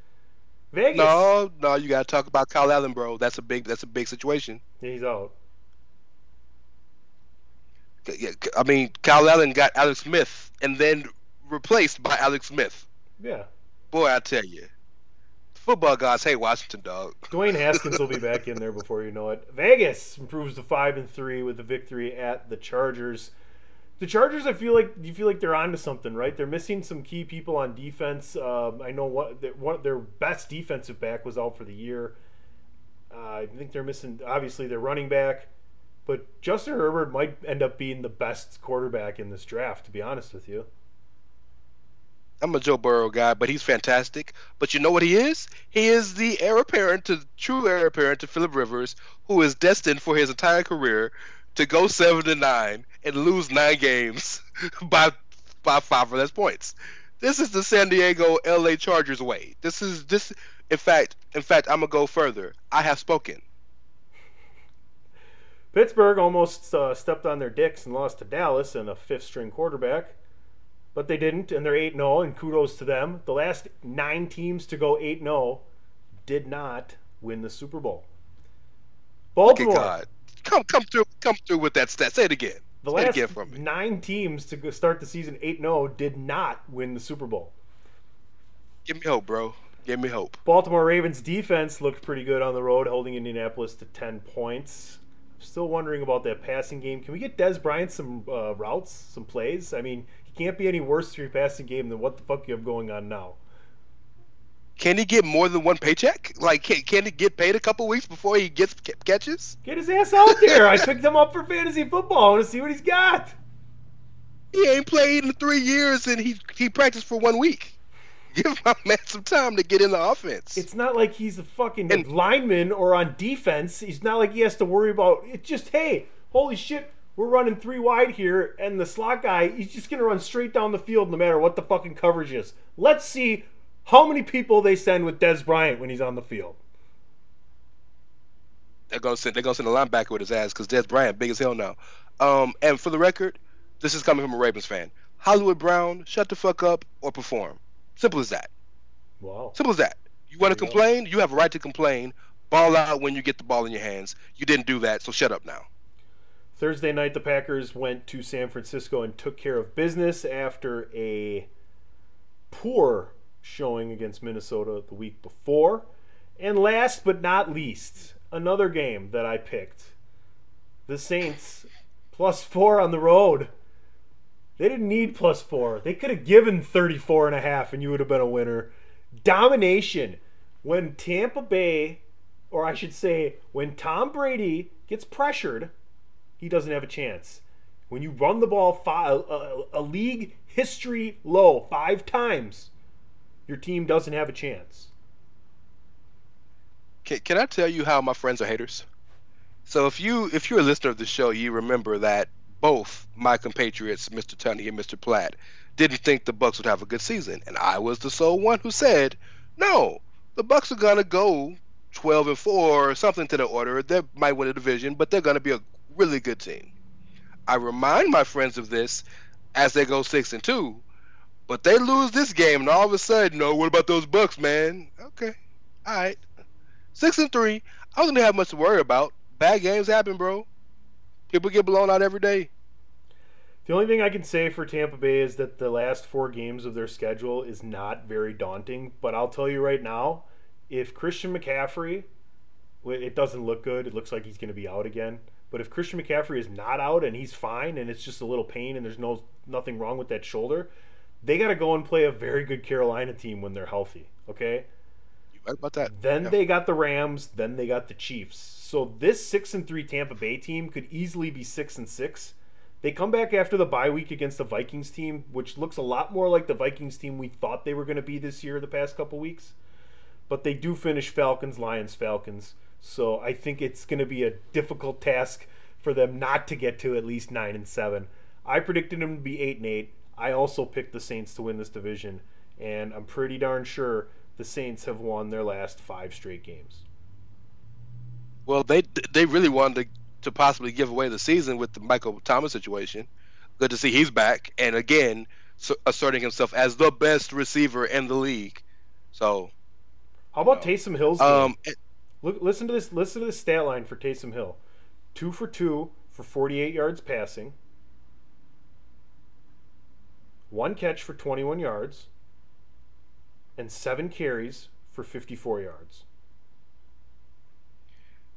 Vegas. No, no, you gotta talk about Kyle Allen, bro. That's a big that's a big situation. He's out. Yeah, I mean, Kyle Allen got Alex Smith and then replaced by Alex Smith. Yeah. Boy, I tell you, football gods hate Washington, dog. <laughs> Dwayne Haskins will be back in there before you know it. Vegas improves to five and three with the victory at the Chargers. The Chargers, I feel like you feel like they're onto something, right? They're missing some key people on defense. Um, I know what their- best defensive back was out for the year. Uh, I think they're missing obviously their running back, but Justin Herbert might end up being the best quarterback in this draft. To be honest with you, I'm a Joe Burrow guy, but he's fantastic. But you know what he is? He is the heir apparent to true heir apparent to Philip Rivers, who is destined for his entire career to go seven to nine and lose nine games <laughs> by by five or less points. This is the San Diego LA Chargers way. This is this in fact in fact I'm gonna go further. I have spoken. Pittsburgh almost uh, stepped on their dicks and lost to Dallas and a fifth string quarterback, but they didn't, and they're 8 0, and kudos to them. The last nine teams to go 8 0 did not win the Super Bowl. Baltimore, God. Come come through come through with that stat. Say it again. The last again from me. nine teams to start the season 8 0 did not win the Super Bowl. Give me hope, bro. Give me hope. Baltimore Ravens defense looked pretty good on the road, holding Indianapolis to 10 points. Still wondering about that passing game. Can we get Dez Bryant some uh, routes, some plays? I mean, he can't be any worse for your passing game than what the fuck you have going on now. Can he get more than one paycheck? Like, can, can he get paid a couple weeks before he gets ca- catches? Get his ass out there. I picked him up for fantasy football. I want to see what he's got. He ain't played in three years, and he he practiced for one week. <laughs> Give my man some time to get in the offense. It's not like he's a fucking And- lineman or on defense. He's not like he has to worry about it's just, hey, holy shit, we're running three wide here, and the slot guy, he's just gonna run straight down the field no matter what the fucking coverage is. Let's see how many people they send with Dez Bryant when he's on the field. they're gonna send they're gonna send a linebacker with his ass because Dez Bryant big as hell now. Um, and for the record, this is coming from a Ravens fan. Hollywood Brown, shut the fuck up or perform. Simple as that. Wow. Simple as that. You want to you go. complain? You have a right to complain. Ball out when you get the ball in your hands. You didn't do that, so shut up now. Thursday night, the Packers went to San Francisco and took care of business after a poor showing against Minnesota the week before. And last but not least, another game that I picked the Saints plus four on the road. They didn't need plus four. They could have given 34 and a half and you would have been a winner. Domination. When Tampa Bay, or I should say, when Tom Brady gets pressured, he doesn't have a chance. When you run the ball five, a, uh, a league history low five times, your team doesn't have a chance. Can, can I tell you how my friends are haters? So if you if you're a listener of the show, you remember that both my compatriots, Mr. Tunney and Mr. Platt, didn't think the Bucks would have a good season, and I was the sole one who said, "No, the Bucks are gonna go 12 and four or something to the order. They might win a division, but they're gonna be a really good team." I remind my friends of this as they go six and two, but they lose this game, and all of a sudden, no, what about those Bucks, man? Okay, all right. Six and three. I don't have much to worry about. Bad games happen, bro. People get blown out every day. The only thing I can say for Tampa Bay is that the last four games of their schedule is not very daunting. But I'll tell you right now, if Christian McCaffrey, it doesn't look good. It looks like he's going to be out again. But if Christian McCaffrey is not out and he's fine and it's just a little pain and there's no nothing wrong with that shoulder, they got to go and play a very good Carolina team when they're healthy. Okay. You right about that? Then Yeah. they got the Rams. Then they got the Chiefs. So this six and three Tampa Bay team could easily be six and six. They come back after the bye week against the Vikings team, which looks a lot more like the Vikings team we thought they were going to be this year. The past couple weeks, but they do finish Falcons, Lions, Falcons. So I think it's going to be a difficult task for them not to get to at least nine and seven. I predicted them to be eight and eight. I also picked the Saints to win this division, and I'm pretty darn sure the Saints have won their last five straight games. Well, they they really wanted to, to possibly give away the season with the Michael Thomas situation. Good to see he's back, and again so asserting himself as the best receiver in the league. So, how about Taysom Hill's game? um, Look, listen to this. Listen to this stat line for Taysom Hill: two for two for 48 yards passing, one catch for 21 yards, and seven carries for 54 yards.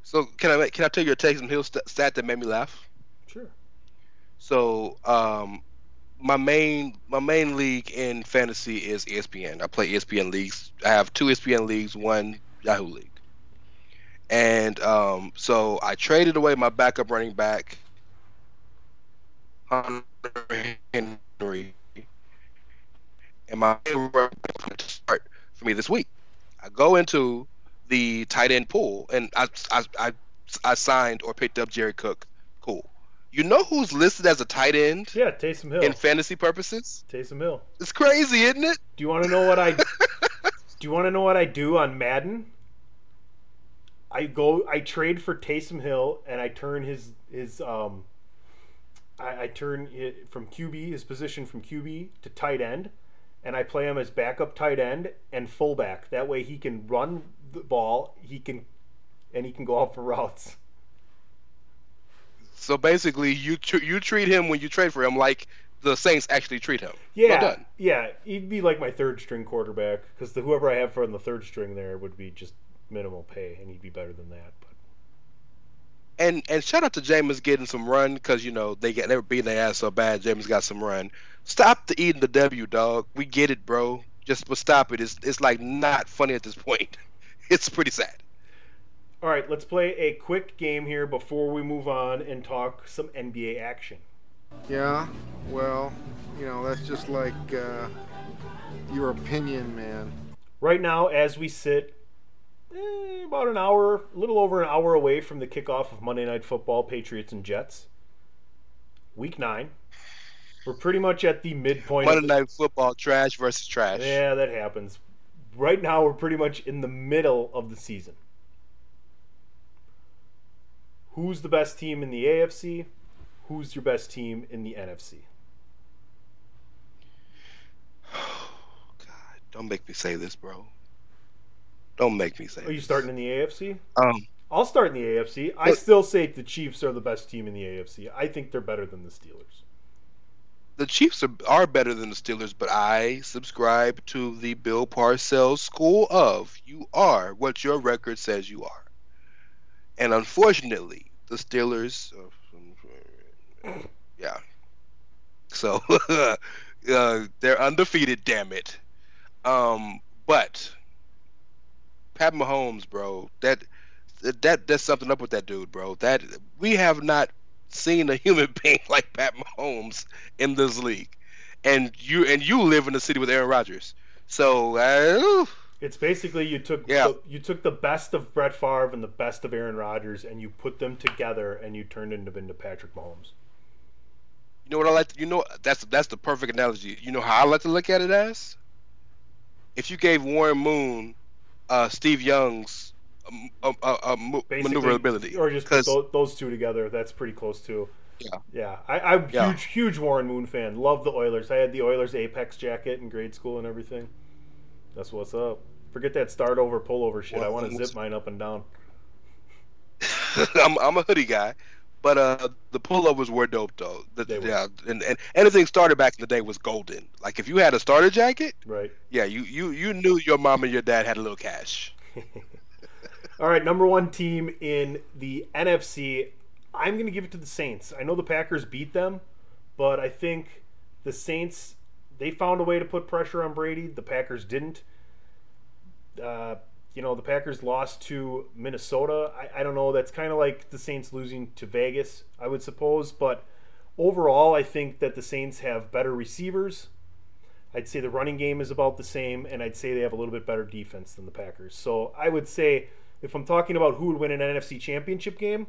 so can I can I tell you a Taysom Hill st- stat that made me laugh? Sure. So, um, my main my main league in fantasy is ESPN. I play ESPN leagues. I have two ESPN leagues, one Yahoo league. And um, so I traded away my backup running back, Hunter Henry, and my start for me this week. I go into the tight end pool, and I I I, I signed or picked up Jared Cook. Cool. You know who's listed as a tight end Yeah, Taysom Hill. in fantasy purposes? Taysom Hill. It's crazy, isn't it? Do you want to know what I? <laughs> do you want to know what I do on Madden? I go, I trade for Taysom Hill, and I turn his his um. I, I turn it from QB his position from QB to tight end, and I play him as backup tight end and fullback. That way he can run the ball, he can, and he can go out for routes. So basically, you tr- you treat him when you trade for him like the Saints actually treat him. Yeah, Well yeah, he'd be like my third string quarterback because whoever I have for in the third string there would be just minimal pay, and he'd be better than that. But And and shout out to Jameis getting some run because you know they get they were beating their ass so bad. Jameis got some run. Stop the eating the W, dog. We get it, bro. Just but stop it. It's it's like not funny at this point. <laughs> It's pretty sad. all right, let's play a quick game here before we move on and talk some NBA action. Yeah, well, you know, that's just like uh, your opinion, man. Right now, as we sit, eh, about an hour, a little over an hour away from the kickoff of Monday Night Football, Patriots and Jets. Week nine. We're pretty much at the midpoint. Monday of the- Night Football, trash versus trash. Yeah, that happens. Right now, we're pretty much in the middle of the season. Who's the best team in the AFC? Who's your best team in the NFC? <sighs> God, don't make me say this, bro. Don't make me say. Are you starting in the AFC? Um, I'll start in the AFC. I But- still say the Chiefs are the best team in the AFC. I think they're better than the Steelers. the Chiefs are, are better than the Steelers, but I subscribe to the Bill Parcells school of you are what your record says you are. And unfortunately, the Steelers, <laughs> yeah. So <laughs> uh, they're undefeated, damn it. Um, but Pat Mahomes, bro, that that that's something up with that dude, bro. That we have not seen a human <laughs> being like Pat Mahomes in this league, and you and you live in the city with Aaron Rodgers. So uh, It's basically you took Yeah. the, you took the best of Brett Favre and the best of Aaron Rodgers, and you put them together, and you turned into into Patrick Mahomes. you know what I like? To, you know that's that's the perfect analogy. You know how I like to look at it as? If you gave Warren Moon, uh, Steve Young's um, uh, uh, uh, maneuverability, or just put those, those two together. That's pretty close too. Yeah. yeah. I, I'm Yeah. huge, huge Warren Moon fan. Love the Oilers. I had the Oilers Apex jacket in grade school and everything. That's what's up. Forget that start over pullover shit. I want to zip mine up and down. <laughs> I'm, I'm a hoodie guy, but uh, the pullovers were dope though. The, They were. yeah, and, and anything started back in the day was golden. Like if you had a starter jacket, Right. yeah, you you you knew your mom and your dad had a little cash. <laughs> All right, number one team in the NFC. I'm going to give it to the Saints. I know the Packers beat them, but I think the Saints they found a way to put pressure on Brady. The Packers didn't. Uh, you know, the Packers lost to Minnesota. I, I don't know. That's kind of like the Saints losing to Vegas, I would suppose. But overall, I think that the Saints have better receivers. I'd say the running game is about the same, and I'd say they have a little bit better defense than the Packers. So I would say if I'm talking about who would win an NFC championship game,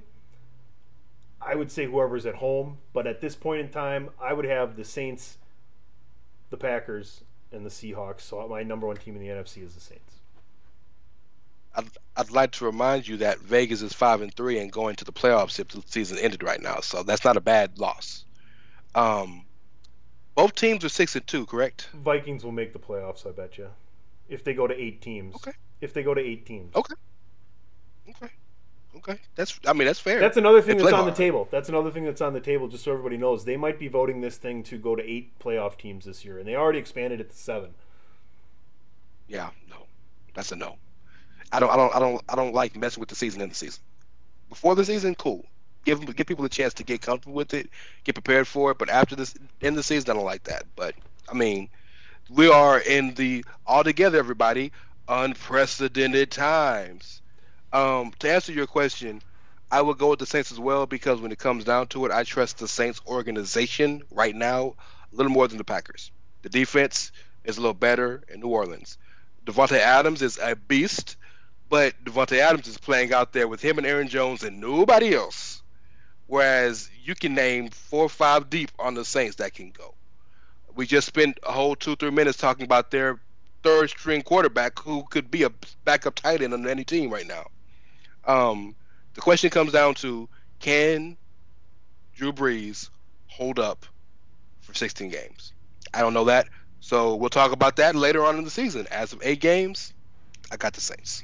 I would say whoever's at home. But at this point in time, I would have the Saints, the Packers, and the Seahawks. So my number one team in the NFC is the Saints. I'd, I'd like to remind you that Vegas is five and three and going to the playoffs if the season ended right now. So that's not a bad loss. Um, both teams are six and two, correct? Vikings will make the playoffs. I bet you, if they go to eight teams. Okay. If they go to eight teams. Okay. Okay. Okay. That's. I mean, that's fair. That's another thing They that's on the table. That's another thing that's on the table. Just so everybody knows, they might be voting this thing to go to eight playoff teams this year, and they already expanded it to seven. Yeah. No. That's a no. I don't. I don't. I don't. I don't like messing with the season in the season. Before the season, cool. Give give people a chance to get comfortable with it, get prepared for it. But after this, in the season, I don't like that. But I mean, we are in the all together, everybody, unprecedented times. Um, to answer your question, I would go with the Saints as well because when it comes down to it, I trust the Saints organization right now a little more than the Packers. The defense is a little better in New Orleans. Davante Adams is a beast, but Davante Adams is playing out there with him and Aaron Jones and nobody else. Whereas you can name four or five deep on the Saints that can go. We just spent a whole two, three minutes talking about their third string quarterback who could be a backup tight end on any team right now. Um, the question comes down to can Drew Brees hold up for 16 games? I don't know that. So we'll talk about that later on in the season. As of eight games, I got the Saints.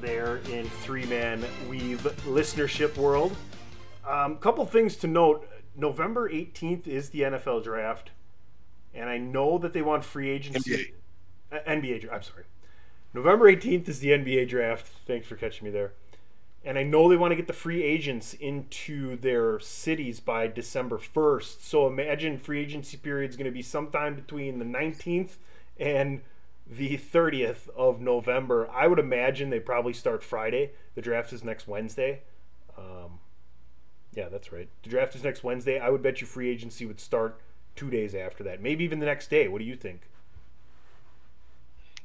There in three man weave listenership world. Um, couple things to note November 18th is the NFL draft, and I know that they want free agency. Uh, NBA, draft, I'm sorry. November 18th is the NBA draft. Thanks for catching me there. And I know they want to get the free agents into their cities by December 1st. So imagine free agency period is going to be sometime between the 19th and the 30th of November. I would imagine they probably start Friday. The draft is next Wednesday. Um, yeah, that's right. The draft is next Wednesday. I would bet you free agency would start two days after that, maybe even the next day. What do you think?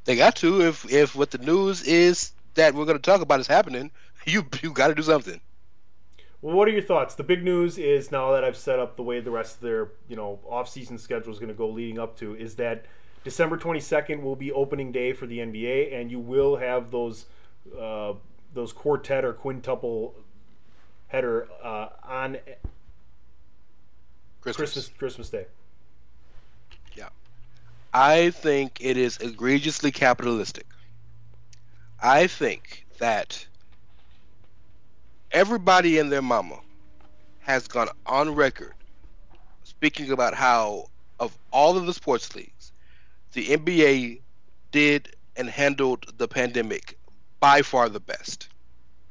They got to if if what the news is that we're going to talk about is happening, <laughs> you you got to do something. Well, what are your thoughts? The big news is now that I've set up the way the rest of their you know off-season schedule is going to go leading up to is that December 22nd will be opening day for the NBA, and you will have those uh, those quartet or quintuple header uh, on Christmas. Christmas Christmas Day. Yeah, I think it is egregiously capitalistic. I think that everybody and their mama has gone on record speaking about how, of all of the sports leagues, the NBA did and handled the pandemic by far the best.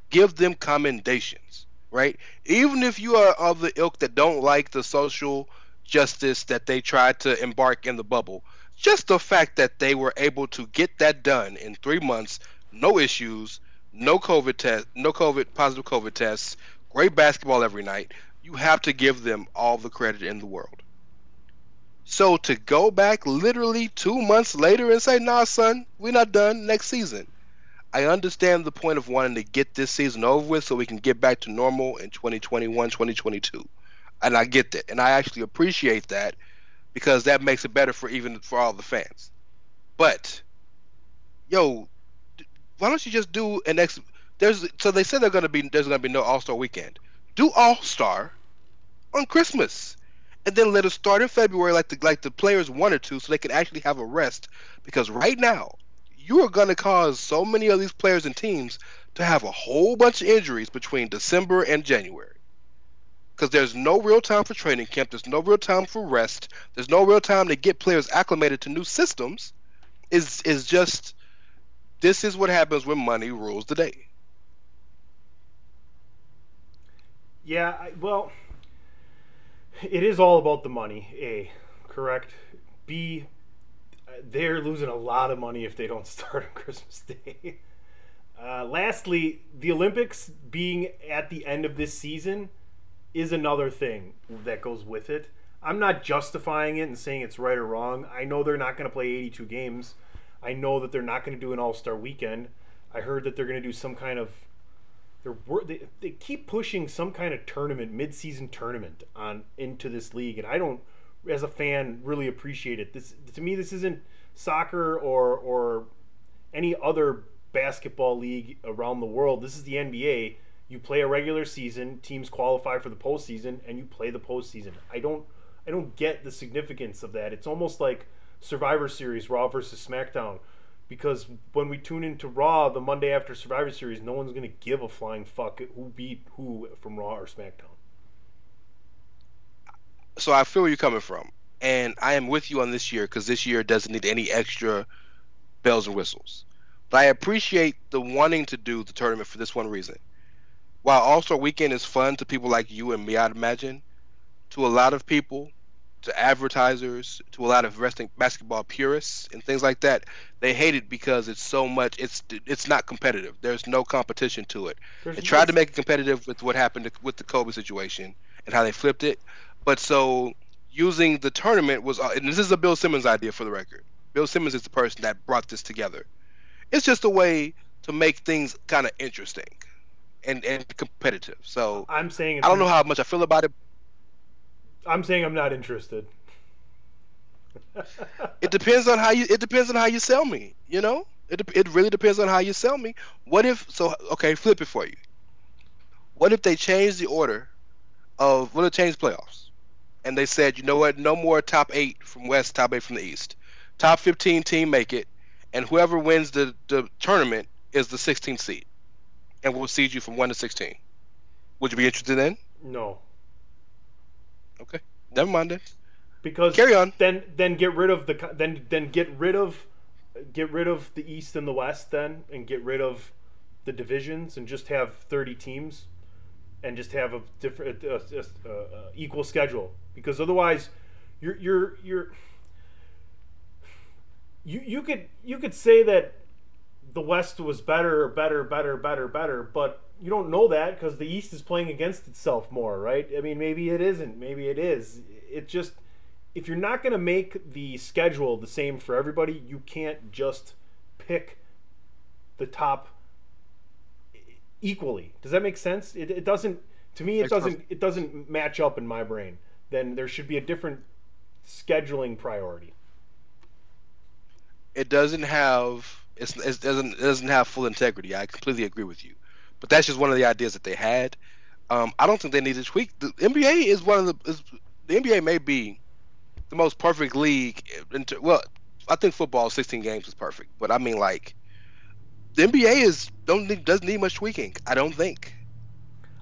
Give them commendations, right? Even if you are of the ilk that don't like the social justice that they tried to embark in the bubble, just the fact that they were able to get that done in three months, no issues, no COVID test, no COVID positive COVID tests, great basketball every night. You have to give them all the credit in the world. So to go back literally two months later and say, "Nah, son, we're not done next season," I understand the point of wanting to get this season over with so we can get back to normal in 2021, 2022, and I get that, and I actually appreciate that because that makes it better for even for all the fans. But yo, why don't you just do an ex there's so they said they're gonna be there's gonna be no All Star weekend. Do All Star on Christmas, and then let us start in February like the like the players wanted to, so they can actually have a rest. Because right now, you are gonna cause so many of these players and teams to have a whole bunch of injuries between December and January. Because there's no real time for training camp, there's no real time for rest, there's no real time to get players acclimated to new systems. Is is just this is what happens when money rules the day. Yeah, well, it is all about the money. A, correct. B, they're losing a lot of money if they don't <laughs> start on Christmas Day. Uh, lastly, the Olympics being at the end of this season is another thing that goes with it. I'm not justifying it and saying it's right or wrong. I know they're not going to play 82 games. I know that they're not going to do an All Star weekend. I heard that they're going to do some kind of they're they, they keep pushing some kind of tournament, mid-season tournament on into this league, and I don't, as a fan, really appreciate it. This to me, this isn't soccer or or any other basketball league around the world. This is the NBA. You play a regular season, teams qualify for the postseason, and you play the postseason. I don't I don't get the significance of that. It's almost like Survivor Series, Raw versus SmackDown because when we tune into Raw the Monday after Survivor Series, no one's gonna give a flying fuck who beat who from Raw or SmackDown. So I feel where you're coming from, and I am with you on this year because this year doesn't need any extra bells and whistles. But I appreciate the wanting to do the tournament for this one reason. While All Star Weekend is fun to people like you and me, I'd imagine, to a lot of people, to advertisers, to a lot of wrestling basketball purists and things like that. They hate it because it's so much. It's it's not competitive. There's no competition to it. There's they tried to make it competitive with what happened to, with the Kobe situation and how they flipped it. But so using the tournament was, uh, and this is a Bill Simmons idea for the record. Bill Simmons is the person that brought this together. It's just a way to make things kind of interesting and and competitive. So I'm saying I don't know how much I feel about it, I'm saying I'm not interested. <laughs> it depends on how you. It depends on how you sell me. You know, it it really depends on how you sell me. What if so? Okay, flip it for you. What if they change the order of what if they change playoffs, and they said, you know what, no more top eight from West, top eight from the East, top 15 team make it, and whoever wins the the tournament is the 16th seed, and we'll seed you from one to 16. Would you be interested in? No. Okay, never mind then. Because carry on. Then then get rid of the then then get rid of get rid of the East and the West then and get rid of the divisions and just have 30 teams and just have a different uh, uh, uh, equal schedule because otherwise you're you're you're you you could you could say that the West was better better better better better but you don't know that because the East is playing against itself more, right? I mean, maybe it isn't. Maybe it is. It just if you're not going to make the schedule the same for everybody, you can't just pick the top equally. Does that make sense? It, it doesn't. To me, it doesn't. It doesn't match up in my brain. Then there should be a different scheduling priority. It doesn't have. It's, it doesn't. It doesn't have full integrity. I completely agree with you. But that's just one of the ideas that they had. Um, I don't think they need to tweak. The NBA is one of the is, the NBA may be the most perfect league. Into, well, I think football 16 games is perfect, but I mean like the NBA is don't need, doesn't need much tweaking. I don't think.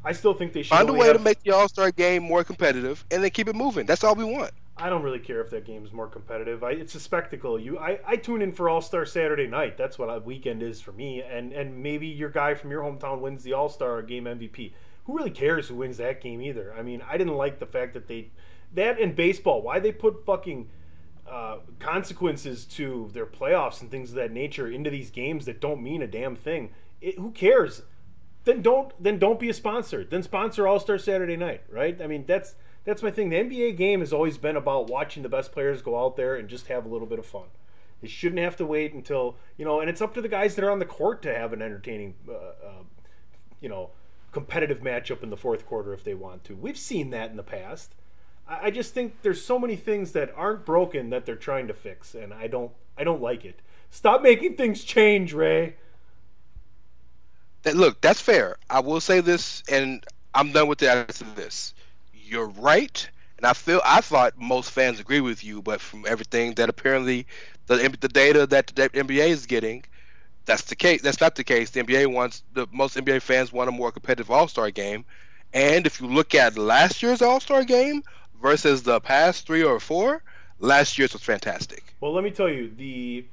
I still think they should find a way have... to make the All Star game more competitive and then keep it moving. That's all we want. I don't really care if that game is more competitive. I, it's a spectacle. You, I, I tune in for All Star Saturday night. That's what a weekend is for me. And and maybe your guy from your hometown wins the All Star game MVP. Who really cares who wins that game either? I mean, I didn't like the fact that they that in baseball. Why they put fucking uh, consequences to their playoffs and things of that nature into these games that don't mean a damn thing. It, who cares? Then don't then don't be a sponsor. Then sponsor All Star Saturday night, right? I mean that's that's my thing. The NBA game has always been about watching the best players go out there and just have a little bit of fun. They shouldn't have to wait until you know, and it's up to the guys that are on the court to have an entertaining, uh, uh, you know, competitive matchup in the fourth quarter if they want to. We've seen that in the past. I, I just think there's so many things that aren't broken that they're trying to fix, and I don't, I don't like it. Stop making things change, Rey. Look, that's fair. I will say this, and I'm done with the answer to this. You're right, and I feel I thought most fans agree with you, but from everything that apparently the the data that the NBA is getting, that's the case. That's not the case. The NBA wants the most NBA fans want a more competitive All Star game, and if you look at last year's All Star game versus the past three or four, last year's was fantastic. Well, let me tell you, the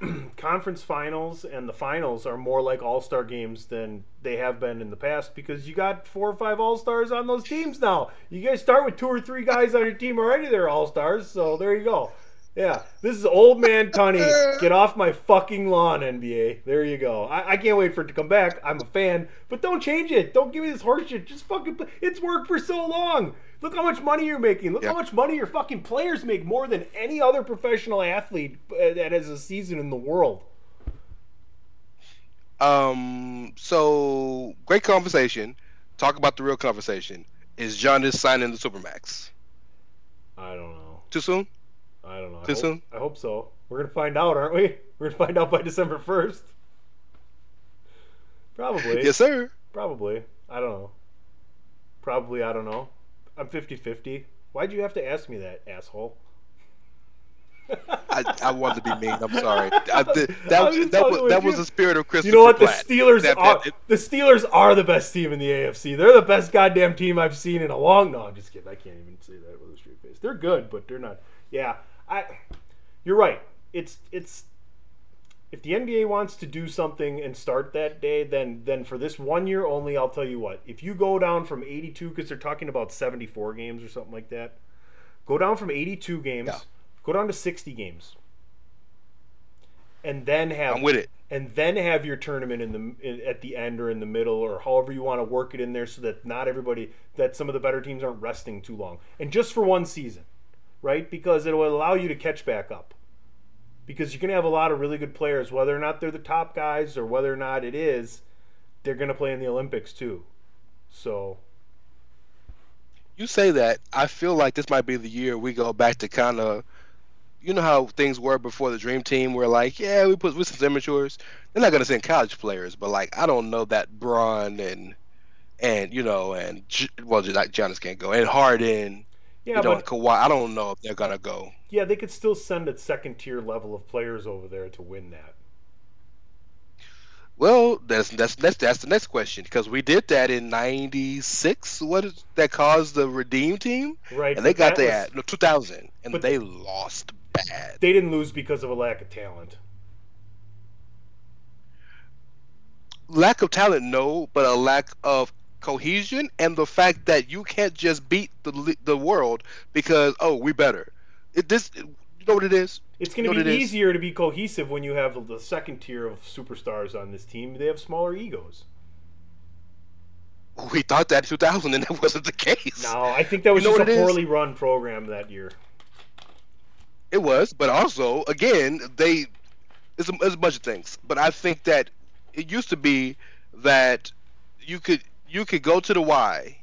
<clears throat> conference finals and the finals are more like All Star games than they have been in the past because you got four or five All Stars on those teams now. You guys start with two or three guys on your team already. They're All Stars, so there you go. Yeah, this is old man Tunney. Get off my fucking lawn, NBA. There you go. I, I can't wait for it to come back. I'm a fan, but don't change it. Don't give me this horseshit. Just fucking. It's worked for so long. Look how much money you're making. Look Yep. how much money your fucking players make more than any other professional athlete uh, that has a season in the world. Um. So great conversation. Talk about the real conversation. Is Giannis signing the supermax? I don't know. Too soon? I don't know. I Too hope, soon? I hope so. We're gonna find out, aren't we? We're gonna find out by December first. Probably. Yes, sir. Probably. I don't know. Probably. I don't know. I'm 50-50. Why'd you have to ask me that, asshole? I, I wanted to be mean. I'm sorry. <laughs> I, I that just that with that was the spirit of Christopher You know what? The Platt. Steelers That- are that- the Steelers are the best team in the AFC. They're the best goddamn team I've seen in a long. No, I'm just kidding. I can't even say that with a straight face. They're good, but they're not. Yeah, I. You're right. It's it's. If the NBA wants to do something and start that day, then then for this one year only, I'll tell you what. If you go down from 82, because they're talking about 74 games or something like that, go down from 82 games, Yeah. go down to 60 games, and then have I'm with it. and then have your tournament in the in, at the end or in the middle or however you want to work it in there so that not everybody that some of the better teams aren't resting too long and just for one season right because it will allow you to catch back up because you're going to have a lot of really good players whether or not they're the top guys or whether or not it is they're going to play in the olympics too so You say that. I feel like this might be the year we go back to kind of, you know how things were before the Dream Team. We're like, yeah, we put with some immatures. They're not gonna send college players, but like I don't know that Bron and and you know and well, like Giannis can't go and Harden, yeah you know, but Kawhi. I don't know if they're gonna go. yeah they could still send a second tier level of players over there to win that Well, that's that's that's that's the next question because we did that in '96. What is that caused the Redeem team? right And they got that no 2000, and but- they lost bad. they didn't lose because of a lack of talent lack of talent, no, but a lack of cohesion and the fact that you can't just beat the the world because oh we better. It this you know what it is. It's going You to know be what it is? easier to be cohesive when you have the second tier of superstars on this team. They have smaller egos. We thought that in 2000 and that <laughs> wasn't the case. No, I think that was You know just a it is? poorly run program that year. It was, but also again they it's a, it's a bunch of things. But I think that it used to be that you could you could go to the Y,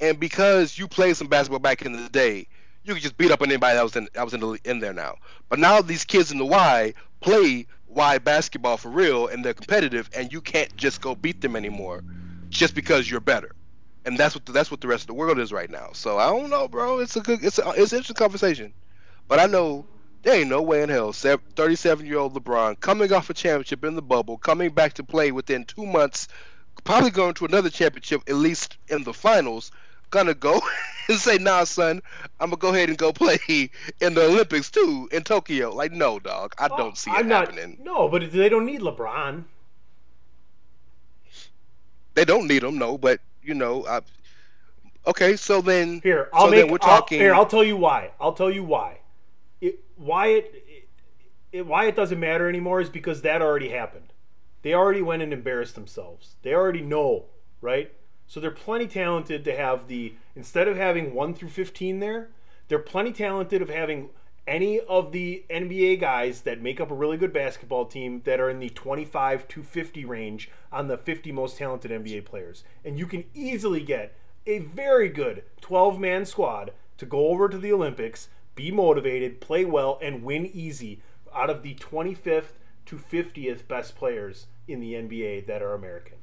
and because you played some basketball back in the day, you could just beat up anybody that was in that was in the, in there now. But now these kids in the Y play Y basketball for real, and they're competitive, and you can't just go beat them anymore, just because you're better. And that's what the, that's what the rest of the world is right now. So I don't know, bro. It's a good it's a, it's an interesting conversation. But I know there ain't no way in hell 37 year old LeBron coming off a championship in the bubble, coming back to play within two months, probably going to another championship, at least in the finals, gonna go <laughs> and say, nah, son, I'm gonna go ahead and go play in the Olympics too in Tokyo. Like, no, dog, I don't see it I'm not. happening. No, but they don't need LeBron. They don't need him, no, but you know, I, okay, so then Here, I'll so make. then we're I'll- talking. here, I'll tell you why. I'll tell you why. It, why it, it, it why it doesn't matter anymore is because that already happened. They already went and embarrassed themselves. They already know, right? So they're plenty talented to have the instead of having one through fifteen there, they're plenty talented of having any of the NBA guys that make up a really good basketball team that are in the 25 to 50 range on the 50 most talented NBA players. And you can easily get a very good 12 man squad to go over to the Olympics, be motivated, play well, and win easy out of the 25th to 50th best players in the NBA that are American.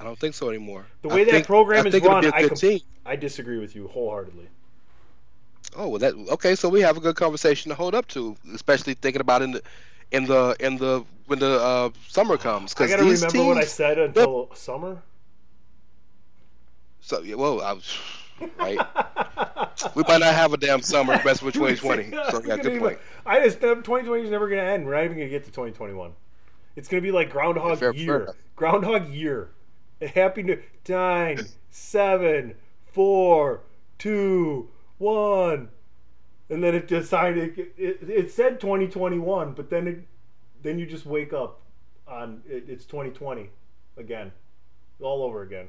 I don't think so anymore. The I way that think- program I is run, I, com- I disagree with you wholeheartedly. Oh, well, that okay. So we have a good conversation to hold up to, especially thinking about in the, in the, in the when the uh, summer comes. I Because gotta these remember teams, what I said until summer. So yeah, well, I was right. we might not have a damn summer best of <laughs> 2020. So yeah, good even- point. I just 2020 is never gonna end. We're not even gonna get to 2021. It's gonna be like Groundhog Fair- fair Year. enough. Groundhog Year. Happy new nine, seven, four, two, one, and then it decided it, it, it said 2021, but then it then you just wake up on it, it's 2020 again, all over again.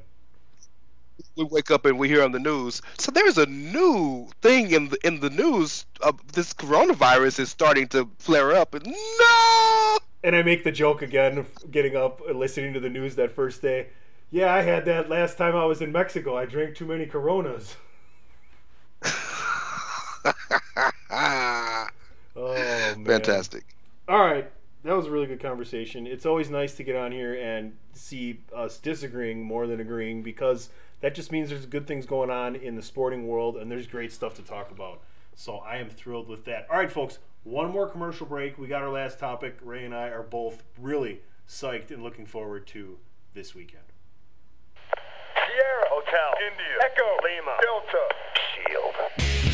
We wake up and we hear on the news. So there's a new thing in the in the news. Uh, this coronavirus is starting to flare up. And no. And I make the joke again of getting up and listening to the news that first day. Yeah, I had that last time I was in Mexico. I drank too many Coronas. <laughs> Oh man. Fantastic. All right, that was a really good conversation. It's always nice to get on here and see us disagreeing more than agreeing because that just means there's good things going on in the sporting world and there's great stuff to talk about. So I am thrilled with that. All right, folks, one more commercial break. We got our last topic. Rey and I are both really psyched and looking forward to this weekend. Sierra Hotel, India, Echo, Lima, Delta, Shield.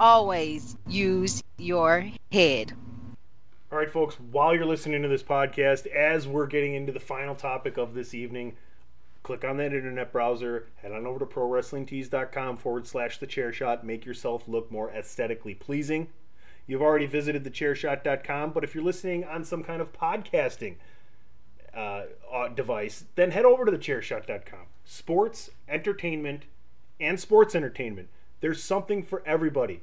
Always use your head. All right, folks, while you're listening to this podcast, as we're getting into the final topic of this evening, click on that internet browser, head on over to prowrestlingtees.com forward slash the chair shot, make yourself look more aesthetically pleasing. You've already visited thechairshot.com, but if you're listening on some kind of podcasting uh, uh, device, then head over to thechairshot.com. Sports, entertainment, and sports entertainment. There's something for everybody.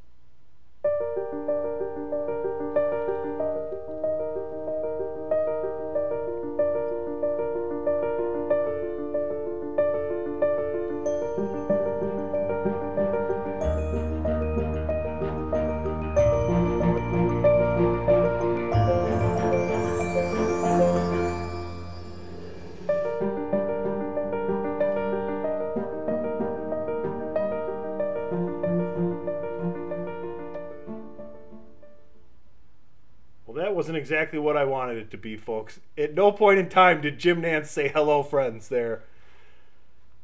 Exactly what I wanted it to be, folks. At no point in time did Jim Nantz say hello, friends, there.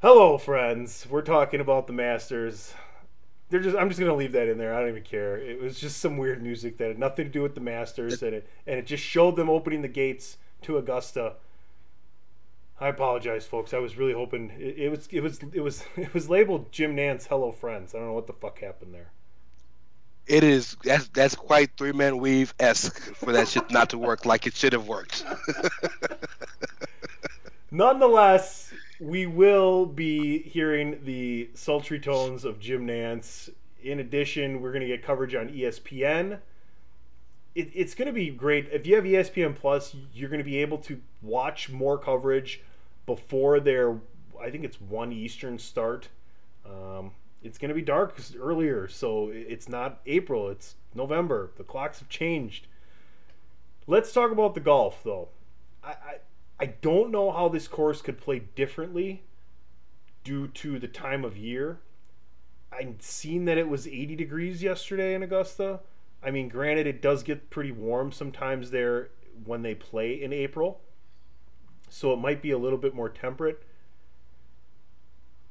Hello, friends. We're talking about the Masters. They're just I'm just gonna leave that in there. I don't even care. It was just some weird music that had nothing to do with the Masters and it and it just showed them opening the gates to Augusta. I apologize, folks. I was really hoping it, it was it was it was <laughs> it was labeled Jim Nantz Hello Friends. I don't know what the fuck happened there. It is that's that's quite three man weave esque for that shit not to work like it should have worked. <laughs> Nonetheless, we will be hearing the sultry tones of Jim Nantz. In addition, we're going to get coverage on ESPN. It, it's going to be great. If you have ESPN Plus, you're going to be able to watch more coverage before their, I think it's 1 Eastern start. Um, it's going to be dark earlier, so it's not April, it's November. The clocks have changed. Let's talk about the golf, though. I, I, I don't know how this course could play differently due to the time of year. I've seen that it was 80 degrees yesterday in Augusta. I mean, granted, it does get pretty warm sometimes there when they play in April, so it might be a little bit more temperate.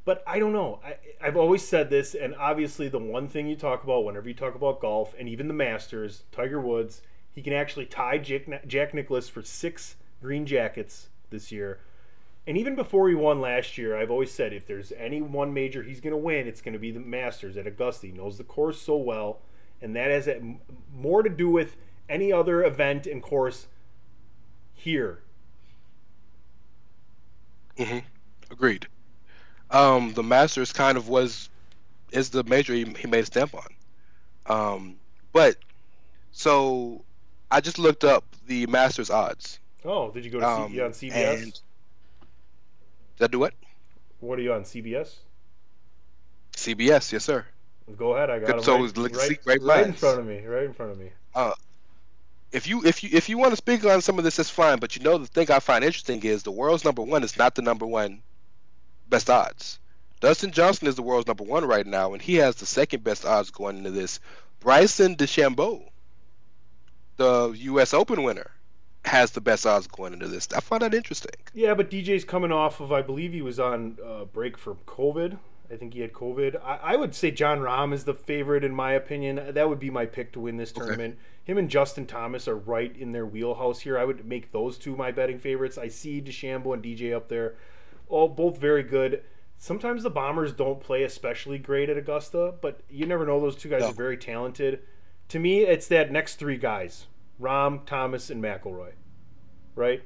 But I don't know. I, I've always said this, and obviously, the one thing you talk about whenever you talk about golf, and even the Masters, Tiger Woods, he can actually tie Jack, Jack Nicklaus for six green jackets this year. And even before he won last year, I've always said if there's any one major he's going to win, it's going to be the Masters at Augusta. He knows the course so well, and that has more to do with any other event and course here. hmm Agreed. Um, the Masters kind of was is the major he, he made a stamp on. Um, but so I just looked up the Masters odds. Oh, did you go to Um, C- on CBS? and- Did I do what? What are you on CBS? CBS, yes, sir. Go ahead, I got him so right, look, right, right in front of me, right in front of me. Uh, if you if you if you want to speak on some of this, that's fine. But you know the thing I find interesting is the world's number one is not the number one best odds. Dustin Johnson is the world's number one right now, and he has the second best odds going into this. Bryson DeChambeau, the U.S. Open winner, has the best odds going into this. I find that interesting. Yeah, but DJ's coming off of, I believe he was on uh, break from COVID. I think he had COVID. I, I would say Jon Rahm is the favorite in my opinion. That would be my pick to win this tournament. Him and Justin Thomas are right in their wheelhouse here. I would make those two my betting favorites. I see DeChambeau and DJ up there, all both very good. Sometimes the Bombers don't play especially great at Augusta, but you never know. Those two guys No. are very talented. To me, it's that next three guys: Rahm, Thomas, and McIlroy. Right?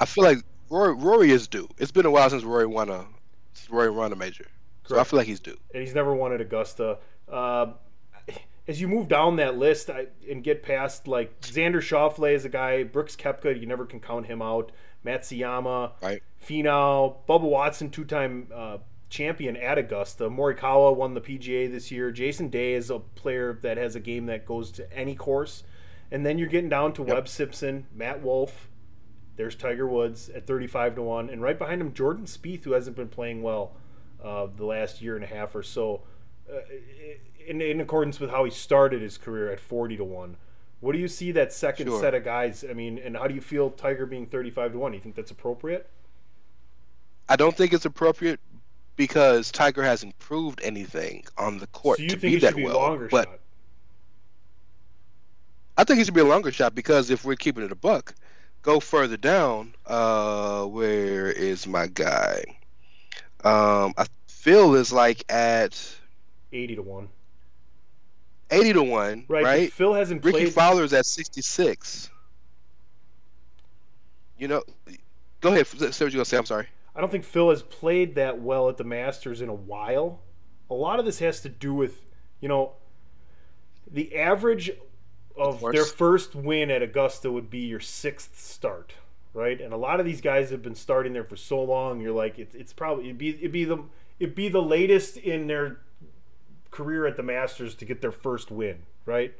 I feel like Rory, Rory is due. It's been a while since Rory won a since Rory won a major, so I feel like he's due. and he's never won at Augusta. Uh, as you move down that list I, and get past like Xander Schauffele is a guy, Brooks Koepka, you never can count him out. Matsuyama, Right. Finau, Bubba Watson, two-time uh, champion at Augusta. Morikawa won the PGA this year. Jason Day is a player that has a game that goes to any course. And then you're getting down to Yep. Webb Simpson, Matt Wolff. There's Tiger Woods at 35 to one, and right behind him Jordan Spieth, who hasn't been playing well uh, the last year and a half or so, uh, in, in accordance with how he started his career at 40 to one. What do you see that second Sure. set of guys? I mean, and how do you feel Tiger being 35 to one? Do you think that's appropriate? I don't think it's appropriate because Tiger hasn't proved anything on the court so you to think be it that should be well. longer but shot? I think it should be a longer shot because if we're keeping it a buck, go further down. Uh, where is my guy? Um, I feel is like at 80 to one. Eighty to one, Right. right? Phil hasn't Rickie played. Fowler's at sixty six. You know, go ahead. Say what you gonna say. I'm sorry. I don't think Phil has played that well at the Masters in a while. A lot of this has to do with, you know, the average of course. their first win at Augusta would be your sixth start, right? And a lot of these guys have been starting there for so long. You're like, it's, it's probably it'd be it'd be the it'd be the latest in their career at the Masters to get their first win, right?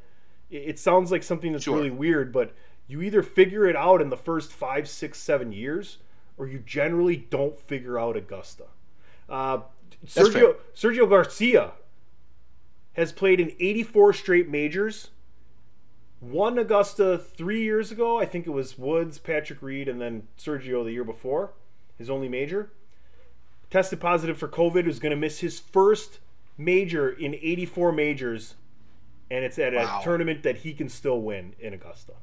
It, it sounds like something that's Sure. really weird, but you either figure it out in the first five, six, seven years, or you generally don't figure out Augusta. Uh, Sergio Sergio Garcia has played in 84 straight majors. Won Augusta three years ago. I think it was Woods, Patrick Reed, and then Sergio the year before. His only major. Tested positive for COVID. Was going to miss his first major in 84 majors, and it's at Wow. a tournament that he can still win in Augusta.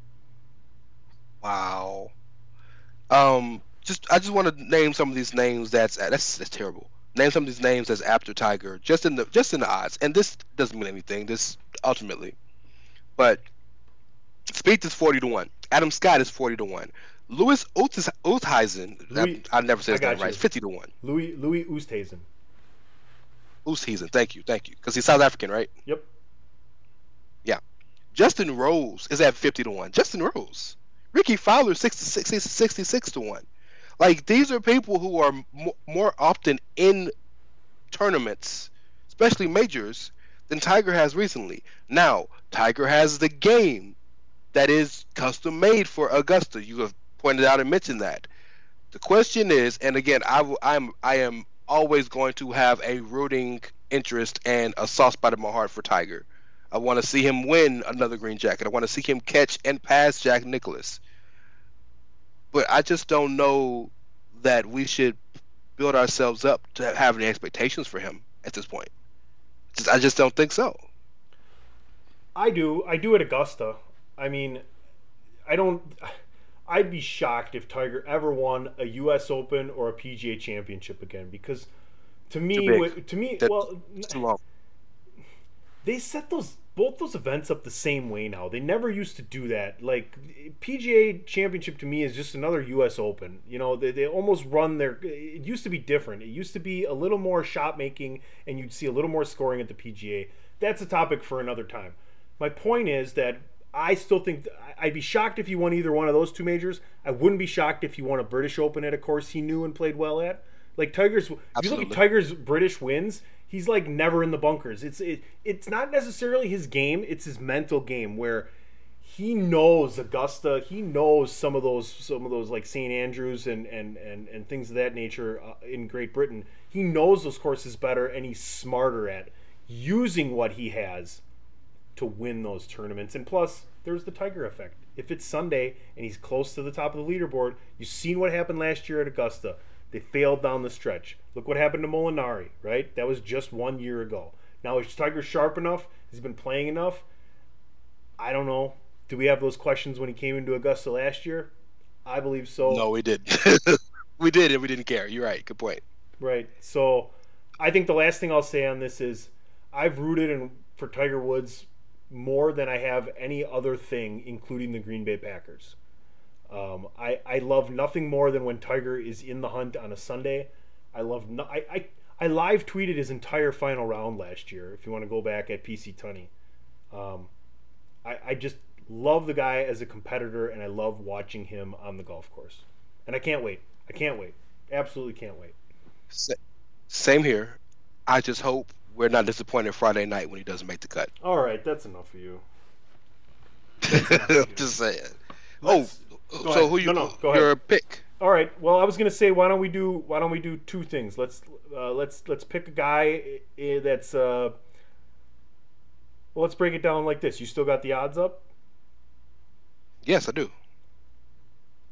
Wow. Um, just I just want to name some of these names. That's that's that's terrible. Name some of these names that's after Tiger, just in the just in the odds. And this doesn't mean anything. This ultimately, but Spieth is forty to one. Adam Scott is forty to one. Louis Oosthuizen, Louis- I, I never said his name right. Fifty to one. Louis Louis Oosthuizen. Oosthuizen. Thank you, thank you. Because he's South African, right? Yep. Yeah. Justin Rose is at 50 to 1. Justin Rose. Rickie Fowler 66, 66 to 1. Like, these are people who are mo- more often in tournaments, especially majors, than Tiger has recently. Now, Tiger has the game that is custom made for Augusta. You have pointed out and mentioned that. The question is, and again, I I'm I am always going to have a rooting interest and a soft spot in my heart for Tiger. I want to see him win another green jacket. I want to see him catch and pass Jack Nicklaus. But I just don't know that we should build ourselves up to have any expectations for him at this point. Just, I just don't think so. I do. I do at Augusta. I mean, I don't. I'd be shocked if Tiger ever won a U.S. Open or a PGA Championship again because to me, Too big. what- to me, That- well, too long. they set those both those events up the same way now. They never used to do that. Like PGA Championship to me is just another U.S. Open. You know, they, they almost run their. It used to be different. It used to be a little more shot making, and you'd see a little more scoring at the PGA. That's a topic for another time. My point is that I still think I'd be shocked if he won either one of those two majors. I wouldn't be shocked if he won a British Open at a course he knew and played well at. Like Tiger's, if you look at Tiger's British wins, he's like never in the bunkers. It's it, it's not necessarily his game; it's his mental game where he knows Augusta. He knows some of those some of those like St Andrews and and and, and things of that nature uh, in Great Britain. He knows those courses better, and he's smarter at using what he has to win those tournaments. And plus, there's the Tiger effect. If it's Sunday and he's close to the top of the leaderboard, you've seen what happened last year at Augusta. They failed down the stretch. Look what happened to Molinari, right? That was just one year ago. Now, is Tiger sharp enough? Has he been playing enough? I don't know. Do we have those questions when he came into Augusta last year? I believe so. No, we did. <laughs> we did, and we didn't care. You're right. Good point. Right. So I think the last thing I'll say on this is I've rooted in, for Tiger Woods more than I have any other thing, including the Green Bay Packers. Um, I, I love nothing more than when Tiger is in the hunt on a Sunday. I love no, I, I, I live tweeted his entire final round last year. If you want to go back at PC Tunney, um, I, I just love the guy as a competitor, and I love watching him on the golf course. And I can't wait. I can't wait. Absolutely can't wait. Same here. I just hope we're not disappointed Friday night when he doesn't make the cut. All right, that's enough for you. <laughs> I'm just saying. Let's- oh, so ahead. who you? No, no, go your ahead. pick? All right. Well, I was gonna say, why don't we do why don't we do two things? Let's uh, let's let's pick a guy uh, that's. Uh, well, let's break it down like this. You still got the odds up? Yes, I do.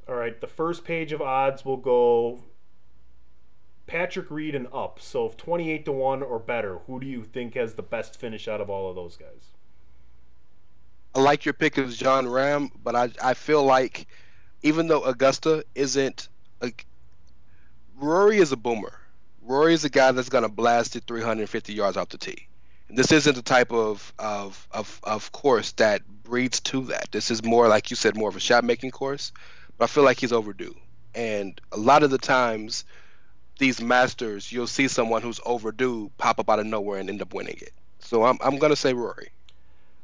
All right. The first page of odds will go Patrick Reed and up. So if twenty-eight to one or better, who do you think has the best finish out of all of those guys? I like your pick of Jon Rahm, but I I feel like even though Augusta isn't a Rory is a boomer. Rory is a guy that's gonna blast it 350 yards off the tee. This isn't the type of, of of of course that breeds to that. This is more like you said, more of a shot making course. But I feel like he's overdue. And a lot of the times, these masters, you'll see someone who's overdue pop up out of nowhere and end up winning it. So I'm I'm gonna say Rory.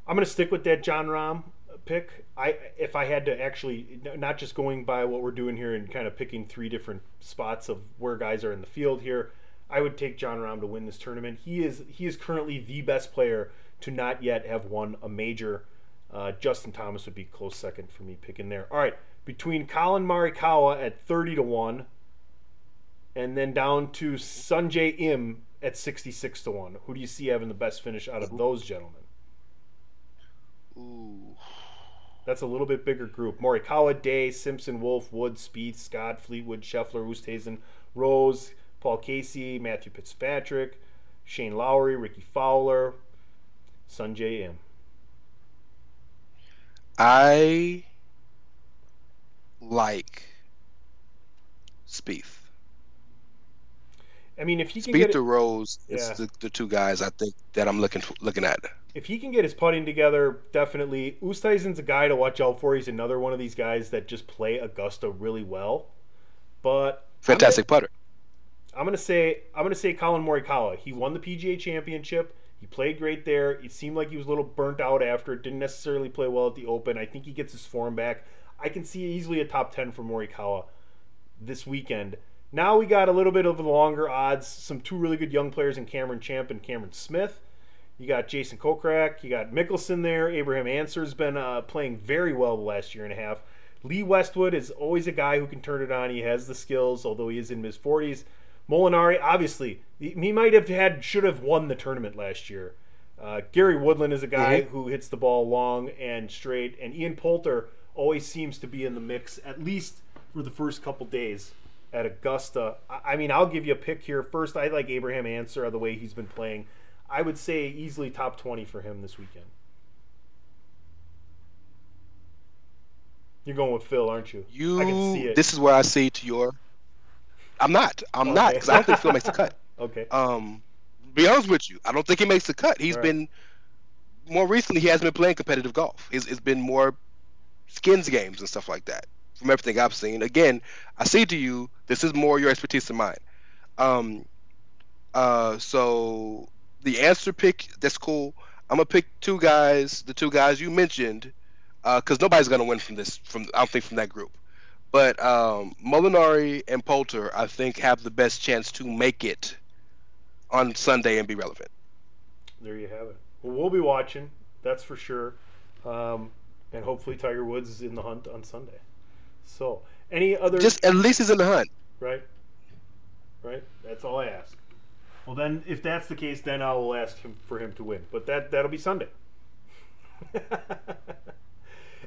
I'm to stick with that Jon Rahm pick. I if I had to actually not just going by what we're doing here and kind of picking three different spots of where guys are in the field here, I would take Jon Rahm to win this tournament. He is he is currently the best player to not yet have won a major. Uh, Justin Thomas would be close second for me picking there. All right, between Collin Morikawa at 30 to 1 and then down to Sungjae Im at 66 to 1. Who do you see having the best finish out of those gentlemen? Ooh. That's a little bit bigger group. Morikawa, Day, Simpson, Wolff, Wood, Spieth, Scott, Fleetwood, Scheffler, Oosthuizen, Rose, Paul Casey, Matthew Fitzpatrick, Shane Lowry, Rickie Fowler, Sungjae Im. I like Spieth. I mean, if he can Spieth get to Rose Yeah. the, the two guys I think that I'm looking for, looking at. if he can get his putting together, definitely. Oosthuizen's a guy to watch out for. He's another one of these guys that just play Augusta really well. But Fantastic putter. I'm gonna say I'm gonna say Collin Morikawa. He won the PGA Championship. He played great there. It seemed like he was a little burnt out after. It. Didn't necessarily play well at the Open. I think he gets his form back. I can see easily a top ten for Morikawa this weekend. Now we got a little bit of longer odds. Some two really good young players in Cameron Champ and Cameron Smith. You got Jason Kokrak. You got Mickelson there. Abraham Ancer's been uh, playing very well the last year and a half. Lee Westwood is always a guy who can turn it on. He has the skills, although he is in his 40s. Molinari, obviously, he might have had should have won the tournament last year. Uh, Gary Woodland is a guy Mhm. who hits the ball long and straight, and Ian Poulter always seems to be in the mix at least for the first couple days at Augusta. I, I mean, I'll give you a pick here. First, I like Abraham Ancer the way he's been playing. I would say easily top 20 for him this weekend. You're going with Phil, aren't you? You. I can see it. This is where I say to your. I'm not. I'm not because I don't think Phil makes the cut. <laughs> Okay. Um, be honest with you, I don't think he makes the cut. He's Right. been more recently. He hasn't been playing competitive golf. It's, it's been more skins games and stuff like that. From everything I've seen, again, I see to you. This is more your expertise than mine. Um, uh, so the Ancer pick that's cool. I'm gonna pick two guys, the two guys you mentioned, because nobody's gonna win from this. From I don't think from that group, but um, Molinari and Poulter, I think, have the best chance to make it on Sunday and be relevant. There you have it. Well, we'll be watching. That's for sure. Um, and hopefully Tiger Woods is in the hunt on Sunday. So, any other? Just at least he's in the hunt. right, right. That's all I ask. Well, then, if that's the case, then I will ask him for him to win. But that that'll be Sunday. <laughs>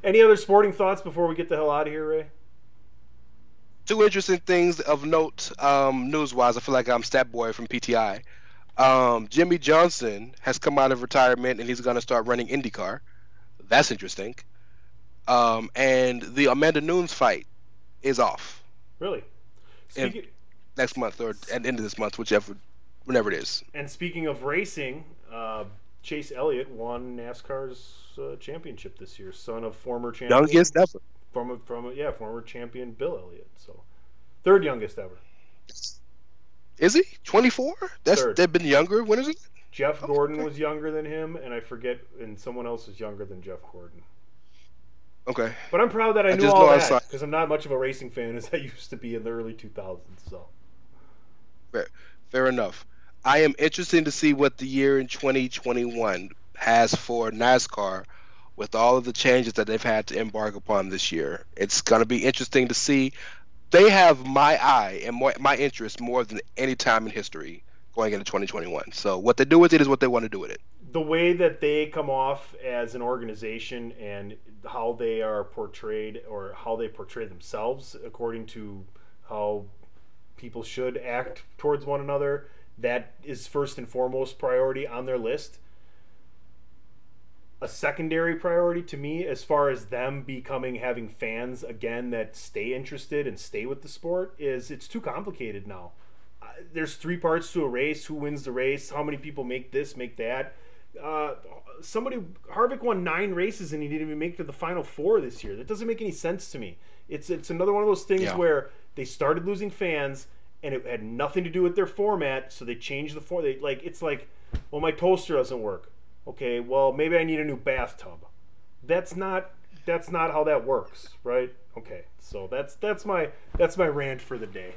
any other sporting thoughts before we get the hell out of here, Rey? Two interesting things of note, um, news-wise. I feel like I'm Stat Boy from PTI. Um, Jimmie Johnson has come out of retirement and he's going to start running IndyCar. That's interesting. Um, and the Amanda Nunes fight is off Really? in Speaking, next month or at the end of this month, whichever, whenever it is. and speaking of racing, uh, Chase Elliott won NASCAR's uh, championship this year. Son of former champion. Youngest ever. From from yeah, former champion Bill Elliott. So third youngest ever. Is he 24? That's Third. they've been younger. When is it? Jeff Gordon was younger than him, and I forget, and someone else was younger than Jeff Gordon. Okay. But I'm proud that I, I knew all that because I'm not much of a racing fan as I <laughs> used to be in the early 2000s. So Fair, fair enough. I am interested to see what the year in 2021 has for NASCAR with all of the changes that they've had to embark upon this year. It's going to be interesting to see. They have my eye and more, my interest more than any time in history going into 2021. So what they do with it is what they want to do with it. The way that they come off as an organization and how they are portrayed or how they portray themselves according to how people should act towards one another that is first and foremost priority on their list. A secondary priority to me as far as them becoming having fans again that stay interested and stay with the sport is it's too complicated now. Uh, there's three parts to a race who wins the race how many people make this make that uh, somebody Harvick won nine races and he didn't even make it to the final four this year. That doesn't make any sense to me. It's it's another one of those things Yeah. where they started losing fans and it had nothing to do with their format, so they changed the form. They like it's like, well, my toaster doesn't work. Okay, well maybe I need a new bathtub. That's not that's not how that works, right? Okay, so that's that's my that's my rant for the day.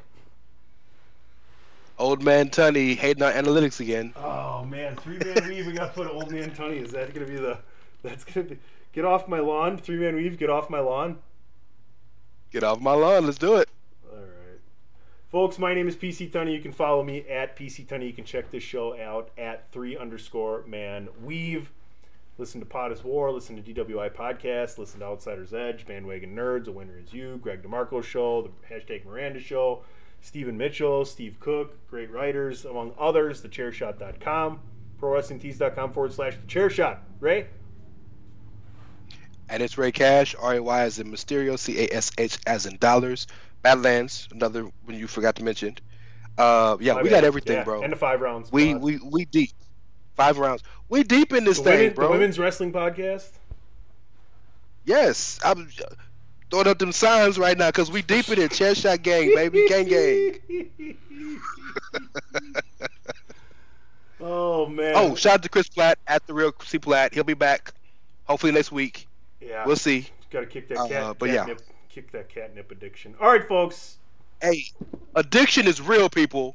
Old man Tunney hating on analytics again. Oh man, three man weave. We got to put old man Tony. Is that gonna be the? That's gonna be. Get off my lawn, three man weave. Get off my lawn. Get off my lawn. Let's do it. All right, folks. My name is PC Tunney. You can follow me at PC Tunney. You can check this show out at three underscore man weave. Listen to Pot is War. Listen to DWI podcast. Listen to Outsiders Edge, Bandwagon Nerds, A Winner Is You, Greg DeMarco Show, the hashtag Miranda Show, Stephen Mitchell, Steve Cook, great writers, among others, thechairshot.com, prowrestlingtees.com forward slash thechairshot. Rey? And it's Rey Cash, R A Y as in Mysterio, C A S H as in dollars. Badlands, another one you forgot to mention. Uh, yeah, My we bad. got everything, Yeah, bro. And the five rounds. we we we deep. Five rounds. We deep in this the, thing, women, bro. the women's wrestling podcast. Yes, I'm throwing up them signs right now because we deep in it. Chair shot gang, baby, gang gang. <laughs> oh man. Oh, shout out to Chris Platt at the real C Platt. He'll be back, hopefully next week. yeah. We'll see. Got to kick that Uh, cat. but yeah. catnip, kick that catnip addiction. All right, folks. Hey, addiction is real, people.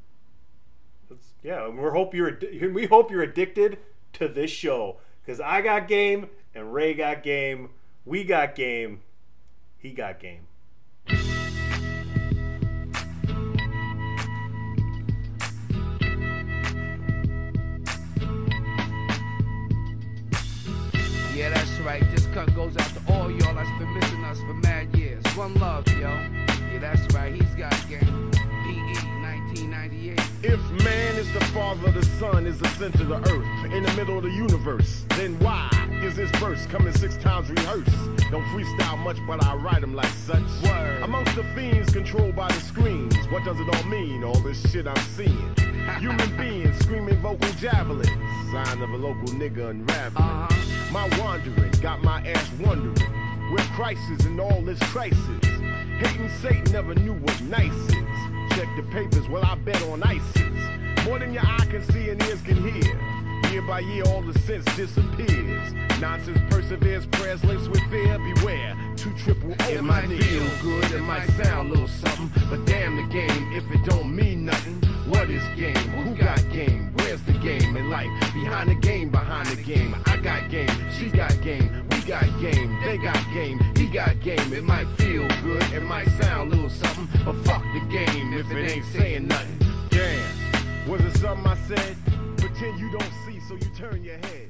Yeah, we hope you're we hope you're addicted to this show because I got game and Rey got game. We got game. He got game. Yeah, that's right. This cut goes out to all y'all that's been missing us for mad years. One love, yo. Yeah, that's right. He's got game. PE 1998. If man is the father, the sun is the center of the earth, in the middle of the universe, then why is this verse coming six times rehearsed? Don't freestyle much, but I write them like such. Word. Amongst the fiends controlled by the screens, what does it all mean? All this shit I'm seeing. <laughs> Human beings screaming vocal javelins, sign of a local nigga unraveling. Uh-huh. My wandering got my ass wondering where Christ is in all this crisis. Hating Satan never knew what nice is. Check the papers, well, I bet on ISIS. More than your eye can see and ears can hear. Year by year, all the sense disappears. Nonsense perseveres, prayers laced with fear. Beware, two triple O. It might feel good, it might sound a little something, but damn the game if it don't mean nothing. What is game? Who got game? Where's the game in life? Behind the game, behind the game. I got game, she got game, we got game, they got game, he got game. It might feel good, it might sound a little something, but fuck the game if it ain't saying nothing. Damn, was it something I said? Pretend you don't see, so you turn your head.